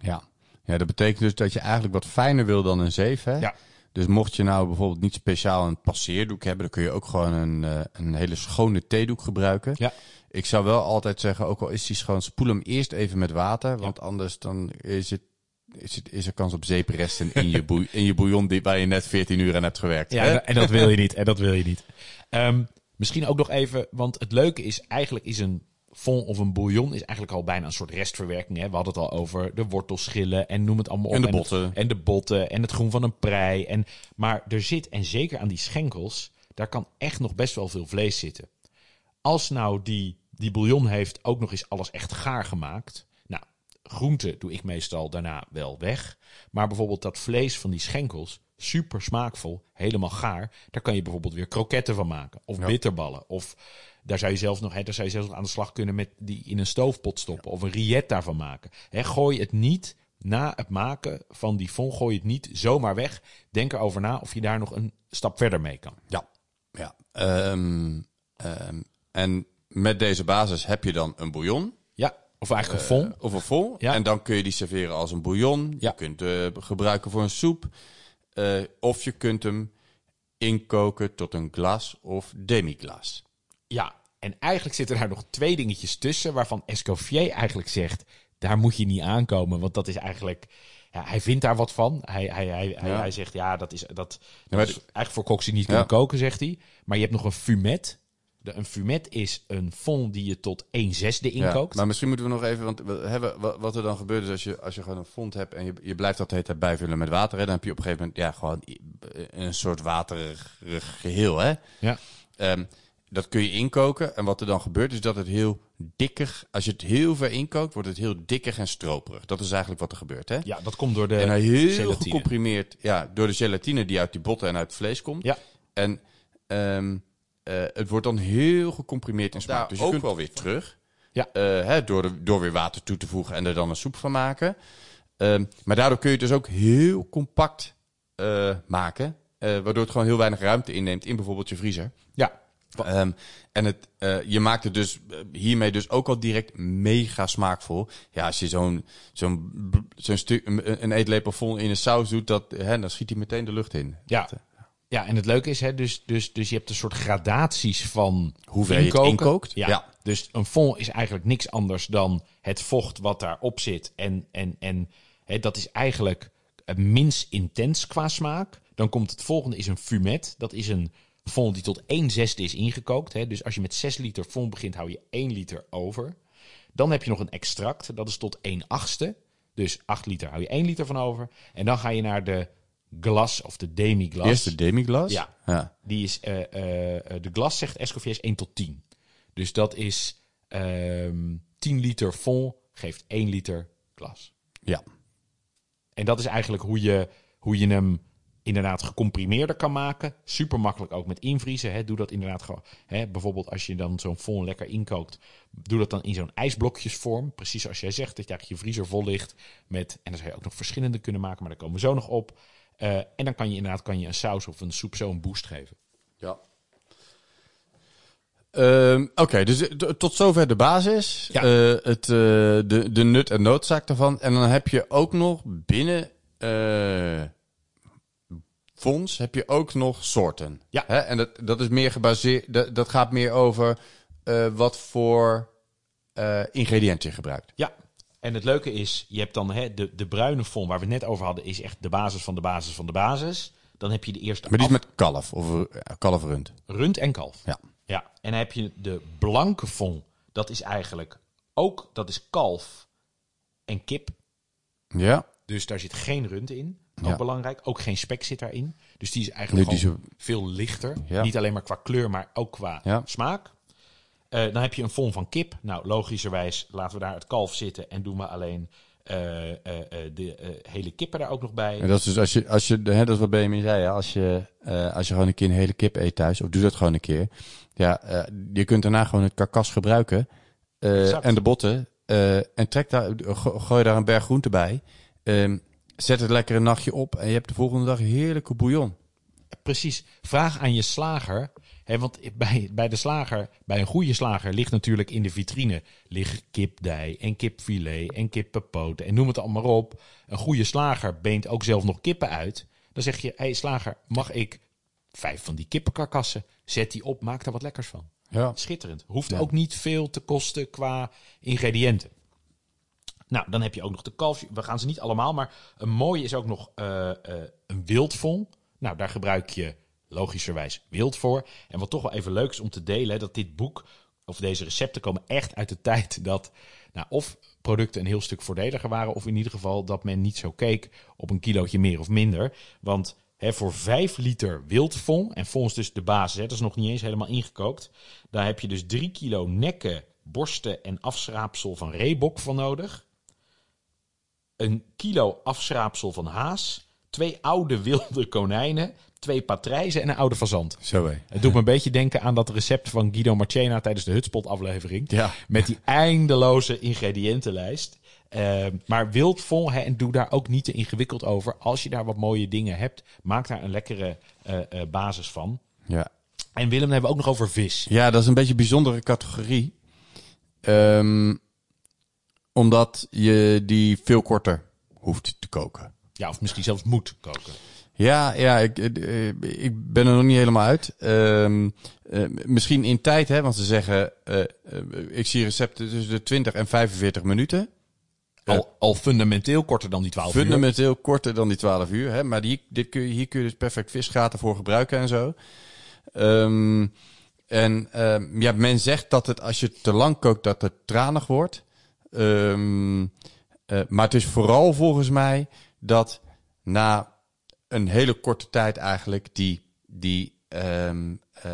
Ja. ja, dat betekent dus dat je eigenlijk wat fijner wil dan een zeef, hè? Ja. Dus mocht je nou bijvoorbeeld niet speciaal een passeerdoek hebben, dan kun je ook gewoon een, eh, een hele schone theedoek gebruiken. Ja. Ik zou wel altijd zeggen, ook al is die schoon, spoel hem eerst even met water, want anders dan is het is, het, is er kans op zeepresten in je, boei, [laughs] in je bouillon die, waar je net 14 uur aan hebt gewerkt. Ja, hè? en, en dat wil je niet. En dat wil je niet. [laughs] Ehm, misschien ook nog even, want het leuke is, eigenlijk is een fond of een bouillon is eigenlijk al bijna een soort restverwerking. Hè? We hadden het al over de wortelschillen en noem het allemaal op. En de het- botten. en de botten en het groen van een prei. En, maar er zit, en zeker aan die schenkels, daar kan echt nog best wel veel vlees zitten. Als nou die, die bouillon heeft ook nog eens alles echt gaar gemaakt. Nou, groente doe ik meestal daarna wel weg. Maar bijvoorbeeld dat vlees van die schenkels, super smaakvol, helemaal gaar. Daar kan je bijvoorbeeld weer kroketten van maken. Of Ja. bitterballen. Of daar zou je zelfs nog, hè, daar zou je zelfs nog aan de slag kunnen met die in een stoofpot stoppen. Of een rietta van maken. Hè, gooi het niet na het maken van die fond, gooi het niet zomaar weg. Denk erover na of je daar nog een stap verder mee kan. Ja. ja. Ehm, ehm, en met deze basis heb je dan een bouillon. Ja, of eigenlijk een fond. Of een vol. Ja. En dan kun je die serveren als een bouillon. Ja. Je kunt eh gebruiken voor een soep. Eh, of je kunt hem inkoken tot een glas of demi-glas. Ja, en eigenlijk zitten daar nog twee dingetjes tussen waarvan Escoffier eigenlijk zegt, daar moet je niet aankomen, want dat is eigenlijk, ja, hij vindt daar wat van. Hij, hij, hij, hij, Ja. hij zegt, ja, dat is, dat, is eigenlijk voor die niet kunnen koken, zegt hij. Maar je hebt nog een fumet. De, een fumet is een fond die je tot 1 zesde inkookt. Maar misschien moeten we nog even, want we hebben, wa- wat er dan gebeurt is als je, als je gewoon een fond hebt en je, je blijft dat de hele tijd bijvullen met water, hè, dan heb je op een gegeven moment ja, gewoon een soort waterig geheel. Hè? Ja. Ehm, dat kun je inkoken en wat er dan gebeurt is dat het heel dikkig, als je het heel ver inkookt, wordt het heel dikkig en stroperig. Dat is eigenlijk wat er gebeurt. Hè? ja, dat komt door de en dan heel gelatine. gecomprimeerd, ja, door de gelatine die uit die botten en uit het vlees komt. Ja. En ehm, eh, het wordt dan heel gecomprimeerd in smaak. Daar Dus je ook kunt wel weer terug. Ja. Eh, hè, door, de, door weer water toe te voegen en er dan een soep van maken. Ehm, maar daardoor kun je het dus ook heel compact eh, maken. eh, waardoor het gewoon heel weinig ruimte inneemt in bijvoorbeeld je vriezer. Ja, Ehm, en het, eh, je maakt het dus eh, hiermee dus ook al direct mega smaakvol. Ja, als je zo'n zo'n zo'n stuk een, eetlepel vol in een saus doet, dat, hè, dan schiet hij meteen de lucht in. Ja. Dat, eh, Ja, en het leuke is, hè, dus, dus, dus je hebt een soort gradaties van Hoeveel je het inkookt. Ja. Ja. Dus een fond is eigenlijk niks anders dan het vocht wat daarop zit. En, en, en hè, dat is eigenlijk minst intens qua smaak. Dan komt het volgende, is een fumet. Dat is een fond die tot 1 zesde is ingekookt. Hè. Dus als je met 6 liter fond begint, hou je 1 liter over. Dan heb je nog een extract, dat is tot 1 achtste. Dus 8 liter hou je 1 liter van over. En dan ga je naar de glas of de demi-glas. Eerst de demiglas. Ja. ja. Die is, eh, eh, de glas zegt Escoffier is 1 tot 10. Dus dat is ehm 10 liter fond geeft 1 liter glas. Ja. En dat is eigenlijk hoe je, hoe je hem inderdaad gecomprimeerder kan maken. Super makkelijk ook met invriezen. Hè. Doe dat inderdaad gewoon. Hè. Bijvoorbeeld als je dan zo'n fond lekker inkookt. Doe dat dan in zo'n ijsblokjesvorm. Precies zoals jij zegt. Dat je eigenlijk je vriezer vol ligt. Met, en dan zou je ook nog verschillende kunnen maken. Maar daar komen we zo nog op. Eh, en dan kan je inderdaad kan je een saus of een soep zo een boost geven. Ja. Ehm, Oké, dus eh, tot zover de basis. Ja. Eh, het, de, de nut en noodzaak daarvan. En dan heb je ook nog binnen fonds heb je ook nog soorten. Ja. Hè? En dat, dat is meer gebaseerd. Dat, dat gaat meer over eh, wat voor eh ingrediënten je gebruikt. Ja, en het leuke is, je hebt dan hè, de, de bruine fond waar we het net over hadden, is echt de basis van de basis van de basis. Dan heb je de eerste Maar die is af- met kalf of eh, kalfrund. rund en kalf. Ja. ja. En dan heb je de blanke fond. Dat is eigenlijk ook, dat is kalf en kip. Ja. Dus daar zit geen rund in. Ook Ja. belangrijk. Ook geen spek zit daarin. Dus die is eigenlijk Nee, die gewoon veel lichter. Ja. Niet alleen maar qua kleur, maar ook qua Ja. smaak. Eh, dan heb je een fond van kip. Nou, logischerwijs laten we daar het kalf zitten en doen we alleen eh, eh, de hele kippen daar ook nog bij. En dat is dus als je, als je hè, dat is wat Benjamin zei, hè, als je, als je gewoon een keer een hele kip eet thuis, of doe dat gewoon een keer. Ja, je kunt daarna gewoon het karkas gebruiken en de botten en trek daar, go- gooi daar een berg groente bij. Ehm, zet het lekker een nachtje op en je hebt de volgende dag heerlijke bouillon. Precies. Vraag aan je slager. Hè, want bij, bij de slager, bij een goede slager, ligt natuurlijk in de vitrine liggen kipdij en kipfilet en kippenpoten en noem het allemaal op. Een goede slager beent ook zelf nog kippen uit. Dan zeg je, hé hey, slager, mag ik vijf van die kippenkarkassen? Zet die op, maak daar wat lekkers van. Ja. Schitterend. Hoeft Ja. ook niet veel te kosten qua ingrediënten. Nou, dan heb je ook nog de kalf. We gaan ze niet allemaal, maar een mooie is ook nog eh, eh, een wildvon. Nou, daar gebruik je logischerwijs wild voor. En wat toch wel even leuk is om te delen, dat dit boek of deze recepten komen echt uit de tijd dat nou, of producten een heel stuk voordeliger waren, of in ieder geval dat men niet zo keek op een kilootje meer of minder. Want hè, voor 5 liter wildfond, en is dus de basis, dat is nog niet eens helemaal ingekookt, daar heb je dus 3 kilo nekken, borsten en afschraapsel van reebok voor nodig. Een kilo afschraapsel van haas, twee oude wilde konijnen, twee patrijzen en een oude fazant. Zo hé. Het doet me een beetje denken aan dat recept van Guido Marchena tijdens de Hutspot-aflevering. Ja. Met die eindeloze ingrediëntenlijst. Eh, maar wildvol, hè, en doe daar ook niet te ingewikkeld over. Als je daar wat mooie dingen hebt, maak daar een lekkere eh, eh, basis van. Ja. En Willem, dan hebben we ook nog over vis. ja, dat is een beetje een bijzondere categorie. Ehm, omdat je die veel korter hoeft te koken. Ja, of misschien zelfs moet koken. Ja, ja ik, eh, ik ben er nog niet helemaal uit. Ehm, eh, misschien in tijd, hè, want ze zeggen... eh, eh, ik zie recepten tussen de 20 en 45 minuten. Al, al fundamenteel korter dan die 12 uur. Fundamenteel korter dan die 12 uur. Hè? Maar die, dit kun je, hier kun je dus perfect visgaten voor gebruiken en zo. Ehm, en ehm, ja, men zegt dat het als je te lang kookt, dat het tranig wordt. Ehm, eh, maar het is vooral volgens mij dat na een hele korte tijd eigenlijk die, die ehm, eh,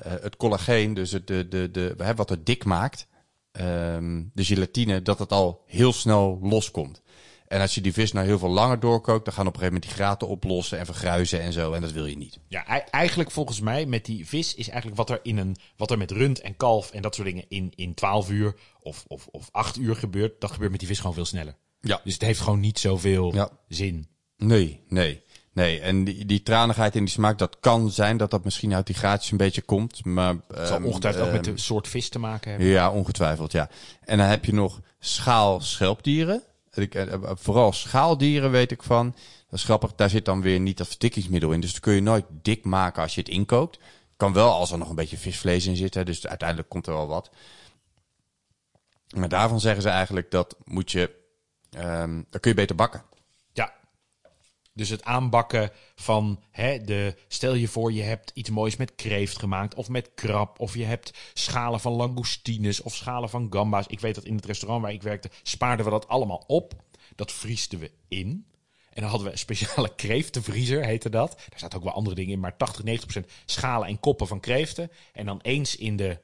het collageen, dus het, de, de, de, wat het dik maakt, ehm, de gelatine, dat het al heel snel loskomt. En als je die vis nou heel veel langer doorkookt, dan gaan op een gegeven moment die graten oplossen en vergruizen en zo. En dat wil je niet. Ja, ei- eigenlijk volgens mij met die vis is eigenlijk wat er, in een, wat er met rund en kalf en dat soort dingen in, in 12 uur of, of, of 8 uur gebeurt. Dat gebeurt met die vis gewoon veel sneller. Ja. Dus het heeft gewoon niet zoveel Ja. zin. Nee, nee. Nee, en die, die tranigheid in die smaak, dat kan zijn dat dat misschien uit die gaatjes een beetje komt. Maar, Het zal ehm, ongetwijfeld ook met ehm, de soort vis te maken hebben. Ja, ongetwijfeld, ja. En dan heb je nog schaal-schelpdieren. Ik, eh, eh, Vooral schaaldieren weet ik van. Dat is grappig, daar zit dan weer niet dat verdikkingsmiddel in. Dus dat kun je nooit dik maken als je het inkookt. Kan wel als er nog een beetje visvlees in zit. Hè, dus uiteindelijk komt er wel wat. Maar daarvan zeggen ze eigenlijk dat moet je... ehm dat kun je beter bakken. Dus het aanbakken van, hè, de, stel je voor je hebt iets moois met kreeft gemaakt of met krab. Of je hebt schalen van langoustines of schalen van gamba's. Ik weet dat in het restaurant waar ik werkte spaarden we dat allemaal op. Dat vriesden we in. En dan hadden we een speciale [laughs] kreeftenvriezer, heette dat. Daar zaten ook wel andere dingen in, maar 80, 90 procent schalen en koppen van kreeften. En dan eens in de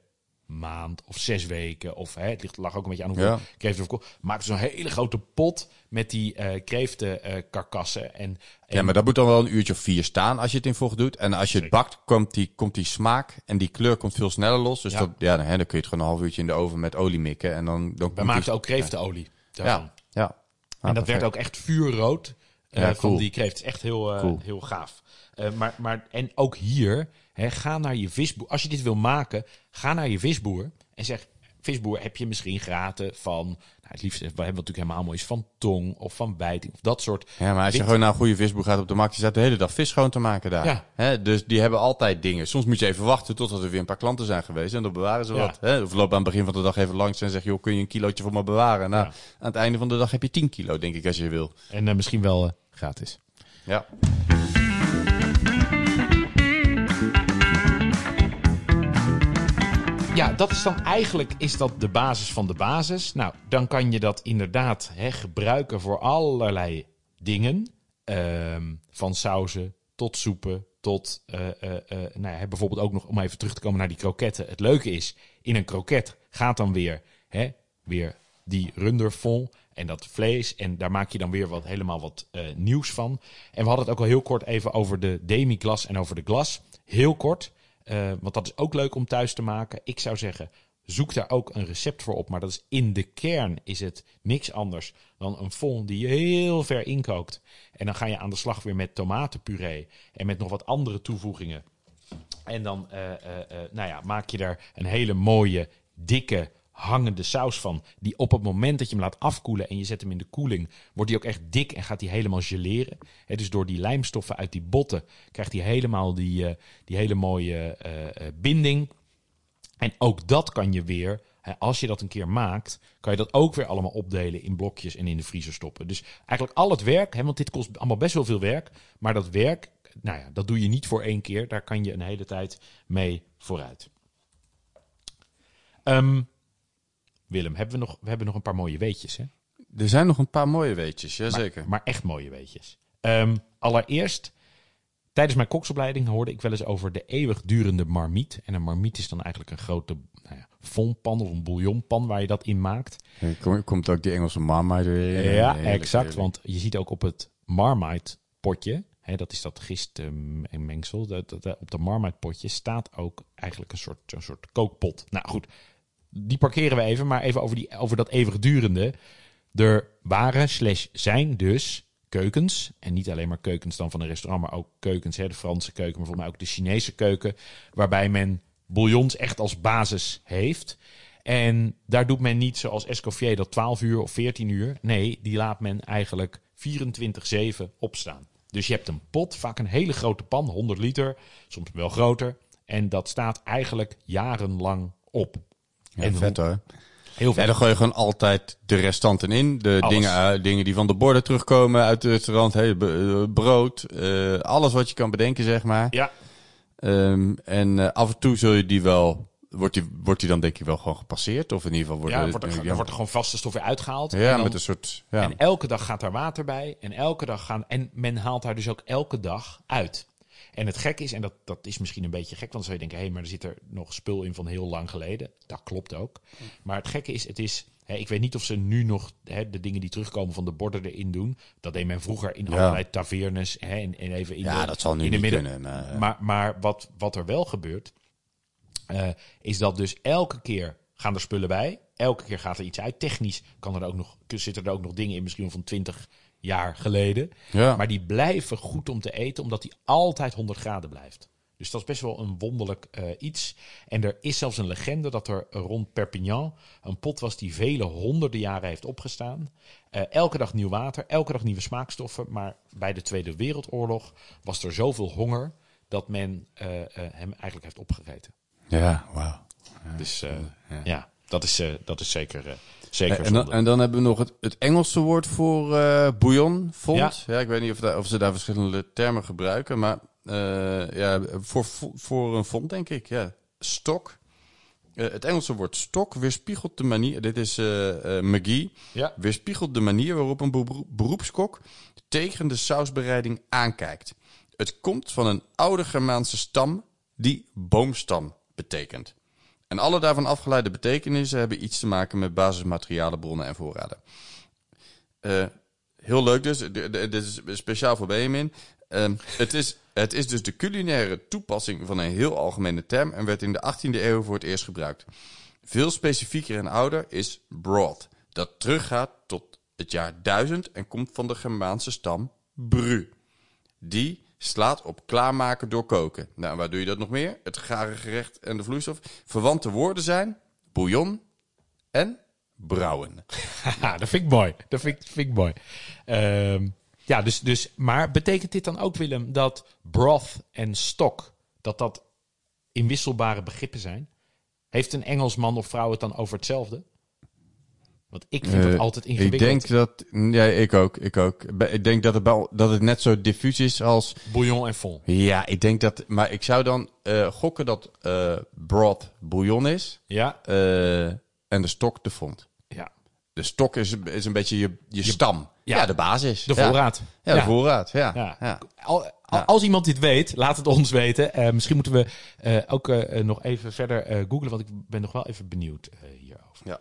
maand of zes weken, of hè, het ligt, lag ook een beetje aan hoeveel Ja. kreeften we kochten. Maakten zo'n hele grote pot met die eh kreeftenkarkassen. en, en Ja, maar dat moet dan wel een uurtje of vier staan als je het in vocht doet. En als je het bakt, komt die, komt die smaak en die kleur komt veel sneller los. Dus Ja. Dat, ja, dan, hè, dan kun je het gewoon een half uurtje in de oven met olie mikken. En dan, dan we maakten die- ook kreeftenolie. Ja, ja. Ah, En dat perfect. werd ook echt vuurrood eh, Ja, van die kreeft. Echt heel, eh, Cool. heel gaaf. Eh, maar, maar, en ook hier, hè, ga naar je visboer. Als je dit wil maken, ga naar je visboer en zeg... Visboer, heb je misschien graten van... Nou, het liefst, we hebben natuurlijk helemaal mooi is van tong of van bijting of dat soort. Ja, maar als je gewoon naar een goede visboer gaat op de markt, je staat de hele dag vis schoon te maken daar. Ja. Hè, dus die hebben altijd dingen. Soms moet je even wachten totdat er weer een paar klanten zijn geweest en dan bewaren ze Ja. wat. Hè? Of loop aan het begin van de dag even langs en zeg, joh, kun je een kilootje voor me bewaren? Nou, Ja. aan het einde van de dag heb je 10 kilo, denk ik, als je wil. En eh, misschien wel eh, gratis. Ja. Ja, dat is dan eigenlijk is dat de basis van de basis. Nou, dan kan je dat inderdaad hè, gebruiken voor allerlei dingen. Ehm, van sauzen tot soepen tot eh, eh, eh, nou ja, bijvoorbeeld ook nog om even terug te komen naar die kroketten. Het leuke is, in een kroket gaat dan weer, hè, weer die runderfond en dat vlees. En daar maak je dan weer wat, helemaal wat nieuws van. En we hadden het ook al heel kort even over de demi-glas en over de glas. Heel kort. Eh, want dat is ook leuk om thuis te maken. Ik zou zeggen, zoek daar ook een recept voor op. Maar dat is in de kern is het niks anders dan een fond die je heel ver inkookt. En dan ga je aan de slag weer met tomatenpuree en met nog wat andere toevoegingen. En dan eh, eh, nou ja, maak je daar een hele mooie, dikke, hangende saus van. Die op het moment dat je hem laat afkoelen en je zet hem in de koeling, wordt die ook echt dik en gaat die helemaal geleren. Dus door die lijmstoffen uit die botten krijgt hij helemaal die, eh, die hele mooie eh, eh, binding. En ook dat kan je weer, als je dat een keer maakt, kan je dat ook weer allemaal opdelen in blokjes en in de vriezer stoppen. Dus eigenlijk al het werk, want dit kost allemaal best wel veel werk, maar dat werk, nou ja, dat doe je niet voor één keer. Daar kan je een hele tijd mee vooruit. Ehm, Willem, hebben we, nog, we hebben nog een paar mooie weetjes, hè? Er zijn nog een paar mooie weetjes, jazeker. Maar, maar echt mooie weetjes. Ehm, allereerst, tijdens mijn koksopleiding hoorde ik wel eens over de eeuwigdurende marmiet. En een marmiet is dan eigenlijk een grote nou ja, fondpan of een bouillonpan waar je dat in maakt. Kom- komt ook die Engelse Marmite weer in. Ja, Heerlijk, exact. heerlijk. Want je ziet ook op het Marmite potje, hè, dat is dat gist ehm, en mengsel, dat- op de Marmite potje staat ook eigenlijk een soort, een soort kookpot. Nou goed, die parkeren we even, maar even over, die, over dat eeuwigdurende. Er waren slash zijn dus keukens, en niet alleen maar keukens dan van een restaurant, maar ook keukens, hè, de Franse keuken, maar volgens mij ook de Chinese keuken, waarbij men bouillons echt als basis heeft. En daar doet men niet zoals Escoffier dat 12 uur of 14 uur. Nee, die laat men eigenlijk 24-7 opstaan. Dus je hebt een pot, vaak een hele grote pan, 100 liter, soms wel groter. En dat staat eigenlijk jarenlang op. Ja, en vet hoor. Heel vet. dan gooi je gewoon altijd de restanten in. De Alles. dingen, eh, dingen die van de borden terugkomen uit het restaurant. Hey, eh, brood, eh, alles wat je kan bedenken, zeg maar. Ja, Ehm, en af en toe zul je die wel... Wordt die, wordt die dan denk ik wel gewoon gepasseerd? Of in ieder geval wordt, ja, er- wordt er, ja, wordt er gewoon vaste stof weer uitgehaald. ja, En dan- met een soort... Ja. En elke dag gaat daar water bij. En elke dag gaan. En men haalt daar dus ook elke dag uit. En het gek is, en dat, dat is misschien een beetje gek, want dan zou je denken, hé, maar er zit er nog spul in van heel lang geleden. Dat klopt ook. Maar het gekke is, het is, hè, ik weet niet of ze nu nog hè, de dingen die terugkomen van de borden erin doen. Dat deed men vroeger in Ja. allerlei tavernes hè, en, en even in ja, de, dat zal nu in de niet midden. kunnen. Maar, eh, Maar, maar wat, wat er wel gebeurt, eh, is dat dus elke keer gaan er spullen bij. Elke keer gaat er iets uit. Technisch kan er ook nog, zitten er ook nog dingen in, misschien van 20 jaar geleden. ja. Maar die blijven goed om te eten, omdat die altijd 100 graden blijft. Dus dat is best wel een wonderlijk eh, iets. En er is zelfs een legende dat er rond Perpignan een pot was die vele honderden jaren heeft opgestaan. Eh, elke dag nieuw water, elke dag nieuwe smaakstoffen. Maar bij de Tweede Wereldoorlog was er zoveel honger dat men eh, hem eigenlijk heeft opgegeten. ja, wauw. dus ja. ja. Dat is, eh, dat is zeker, eh, zeker En dan, en dan hebben we nog het, het Engelse woord voor eh bouillon, fond. Ja. ik weet niet of, daar- of ze daar verschillende termen gebruiken, maar ja, voor, voor een fond denk ik, ja. Stok. Het Engelse woord stok weerspiegelt de manier, dit is McGee, Ja. weerspiegelt de manier waarop een beroep- beroepskok tegen de sausbereiding aankijkt. Het komt van een oude Germaanse stam die boomstam betekent. En alle daarvan afgeleide betekenissen hebben iets te maken met basismaterialen, bronnen en voorraden. Eh, heel leuk dus. Dit is speciaal voor Benjamin. Ehm, het, is, het is dus de culinaire toepassing van een heel algemene term en werd in de 18e eeuw voor het eerst gebruikt. Veel specifieker en ouder is broth, dat teruggaat tot het jaar 1000 en komt van de Germaanse stam bru. Die slaat op klaarmaken door koken. Nou, waar doe je dat nog meer? Het gare gerecht en de vloeistof. Verwante woorden zijn bouillon en brouwen. [laughs] Dat vind ik mooi. Dat vind, ik- vind ik mooi. Ehm, ja, dus, dus, maar betekent dit dan ook, Willem, dat broth en stok, dat dat inwisselbare begrippen zijn? Heeft een Engelsman of vrouw het dan over hetzelfde? Want ik vind het Eh, altijd Ik ingewikkeld. denk dat... Ja, ik ook. Ik ook. Ik denk dat het, wel, dat het net zo diffuus is als... Bouillon en vol. Ja, ik denk dat... Maar ik zou dan eh, gokken dat eh broth bouillon is Ja, en de stok de fond. ja. De stok is, is een beetje je, je, stam. ja. Ja, de basis. De voorraad. Ja, de voorraad. Ja. Ja. Ja. Al- al- Als iemand dit weet, laat het ons weten. Misschien moeten we ook nog even verder googlen, want ik ben nog wel even benieuwd. Ja.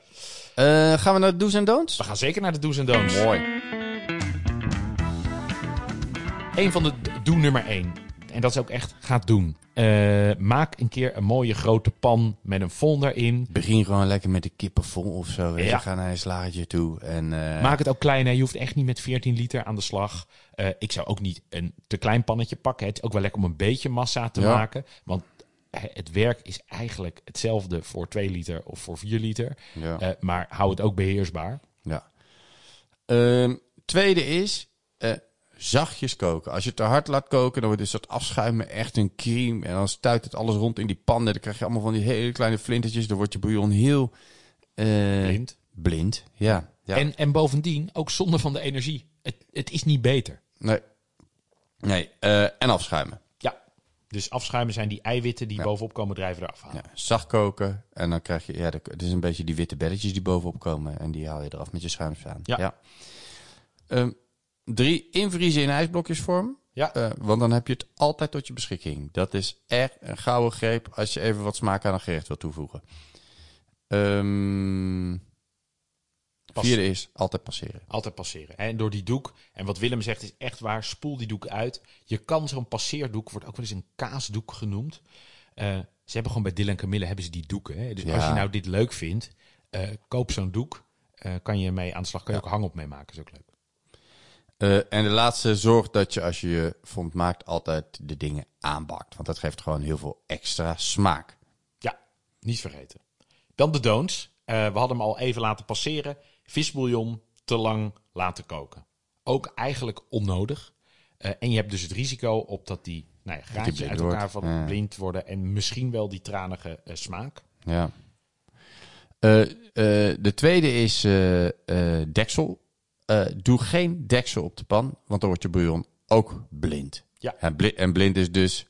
Eh, gaan we naar de do's en don'ts? We gaan zeker naar de do's en don'ts. Mooi. Een van de doe nummer één. En dat is ook echt gaat doen. Eh, maak een keer een mooie grote pan met een fond erin. Begin gewoon lekker met de kippen vol of zo. Ja. Ga naar een slagertje toe. En, eh, Maak het ook klein. Hè. Je hoeft echt niet met 14 liter aan de slag. Eh, ik zou ook niet een te klein pannetje pakken. Het is ook wel lekker om een beetje massa te Ja. maken. Want het werk is eigenlijk hetzelfde voor 2 liter of voor 4 liter. ja. Eh, maar hou het ook beheersbaar. Ja. Ehm, tweede is eh, zachtjes koken. Als je het te hard laat koken, dan wordt dus dat afschuimen echt een crème. En dan stuit het alles rond in die pan. En dan krijg je allemaal van die hele kleine flintertjes. Dan wordt je bouillon heel eh, Blind. blind. Ja. ja. En, en bovendien ook zonder van de energie. Het, het is niet beter. Nee. Nee. eh, en afschuimen. Ja, Dus afschuimen zijn die eiwitten die Ja. bovenop komen drijven eraf halen. Ja, zacht koken. En dan krijg je, ja, het is een beetje die witte belletjes die bovenop komen. En die haal je eraf met je schuimspaan. Ja. Ehm, drie, invriezen in ijsblokjesvorm. Ja. Eh, want dan heb je het altijd tot je beschikking. Dat is echt een gouden greep als je even wat smaak aan een gerecht wil toevoegen. Ehm Pas- vierde is altijd passeren. Altijd passeren. En door die doek, en wat Willem zegt is echt waar, spoel die doek uit. Je kan zo'n passeerdoek, wordt ook wel eens een kaasdoek genoemd. Eh, ze hebben gewoon bij Dylan Camille hebben ze die doeken. Hè? Dus Ja. als je nou dit leuk vindt, eh, koop zo'n doek. Eh, kan je mee aan de slag, kan je ook hangop mee maken, is ook leuk. En de laatste, zorg dat je als je je fond maakt altijd de dingen aanbakt. Want dat geeft gewoon heel veel extra smaak. Ja, niet vergeten. Dan de don'ts. We hadden hem al even laten passeren. Visbouillon te lang laten koken. Ook eigenlijk onnodig. Eh, en je hebt dus het risico op dat die, nou ja, uit elkaar wordt. Ja. blind worden en misschien wel die tranige eh, smaak. Ja. Eh, de tweede is deksel. Doe geen deksel op de pan, want dan wordt je bouillon ook blind. Ja. En, bli- en blind is dus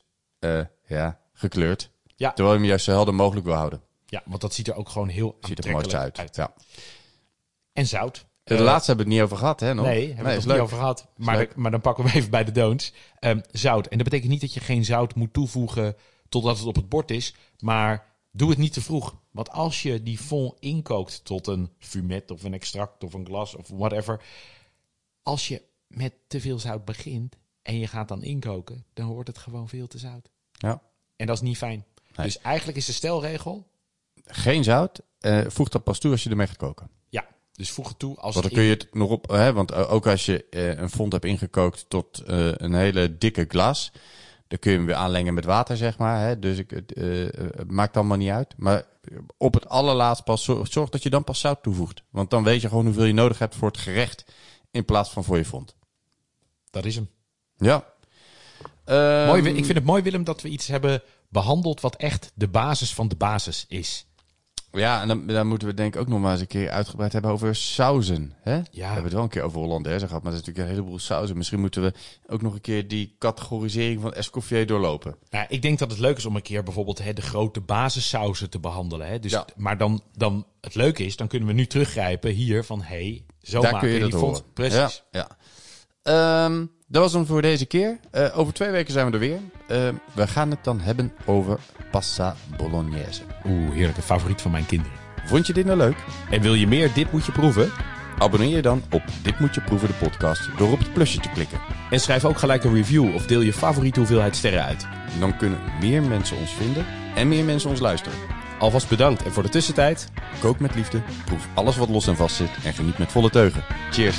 ja, gekleurd. Ja. Terwijl je hem juist zo helder mogelijk wil houden. Ja, want dat ziet er ook gewoon heel Ziet er mooi aantrekkelijk uit. Ja. En zout. De Eh, laatste hebben we het niet over gehad, hè? Nog? Nee, hebben we het niet over gehad. Maar, maar dan pakken we even bij de don'ts. Ehm, zout. En dat betekent niet dat je geen zout moet toevoegen totdat het op het bord is. Maar doe het niet te vroeg. Want als je die fond inkookt tot een fumet of een extract of een glas of whatever. Als je met te veel zout begint en je gaat dan inkoken, dan wordt het gewoon veel te zout. Ja. En dat is niet fijn. Nee. Dus eigenlijk is de stelregel, Geen zout. Eh, voeg dat pas toe als je ermee gaat koken. ja, dus voeg het toe als Want dan kun je het nog op, hè, want eh, ook als je eh, een fond hebt ingekookt tot eh, een hele dikke glas, dan kun je hem weer aanlengen met water, zeg maar. Hè. Dus ik, het, eh, het maakt allemaal niet uit. Maar op het allerlaatst pas, zorg, zorg dat je dan pas zout toevoegt. Want dan weet je gewoon hoeveel je nodig hebt voor het gerecht, in plaats van voor je fond. Dat is hem. Ja. Ehm, Mooi, ik vind het mooi, Willem, dat we iets hebben behandeld wat echt de basis van de basis is. Ja, en dan, dan moeten we denk ik ook nog maar eens een keer uitgebreid hebben over sauzen. Hè? We hebben het wel een keer over Hollandaise gehad, maar dat is natuurlijk een heleboel sauzen. Misschien moeten we ook nog een keer die categorisering van Escoffier doorlopen. Nou, ik denk dat het leuk is om een keer bijvoorbeeld hè, de grote basissauzen te behandelen. Hè. Dus, Ja. Maar dan, dan het leuke is, dan kunnen we nu teruggrijpen hier van... hey, zo Daar maken kun je dat die horen. Precies. Ja, ja. Ehm, dat was hem voor deze keer. Eh, over twee weken zijn we er weer. Ehm, we gaan het dan hebben over pasta bolognese. Oeh, heerlijke favoriet van mijn kinderen. Vond je dit nou leuk? En wil je meer Dit Moet Je Proeven? Abonneer je dan op Dit Moet Je Proeven de podcast door op het plusje te klikken. En schrijf ook gelijk een review of deel je favoriete hoeveelheid sterren uit. Dan kunnen meer mensen ons vinden en meer mensen ons luisteren. Alvast bedankt. En voor de tussentijd... Kook met liefde, proef alles wat los en vast zit en geniet met volle teugen. Cheers!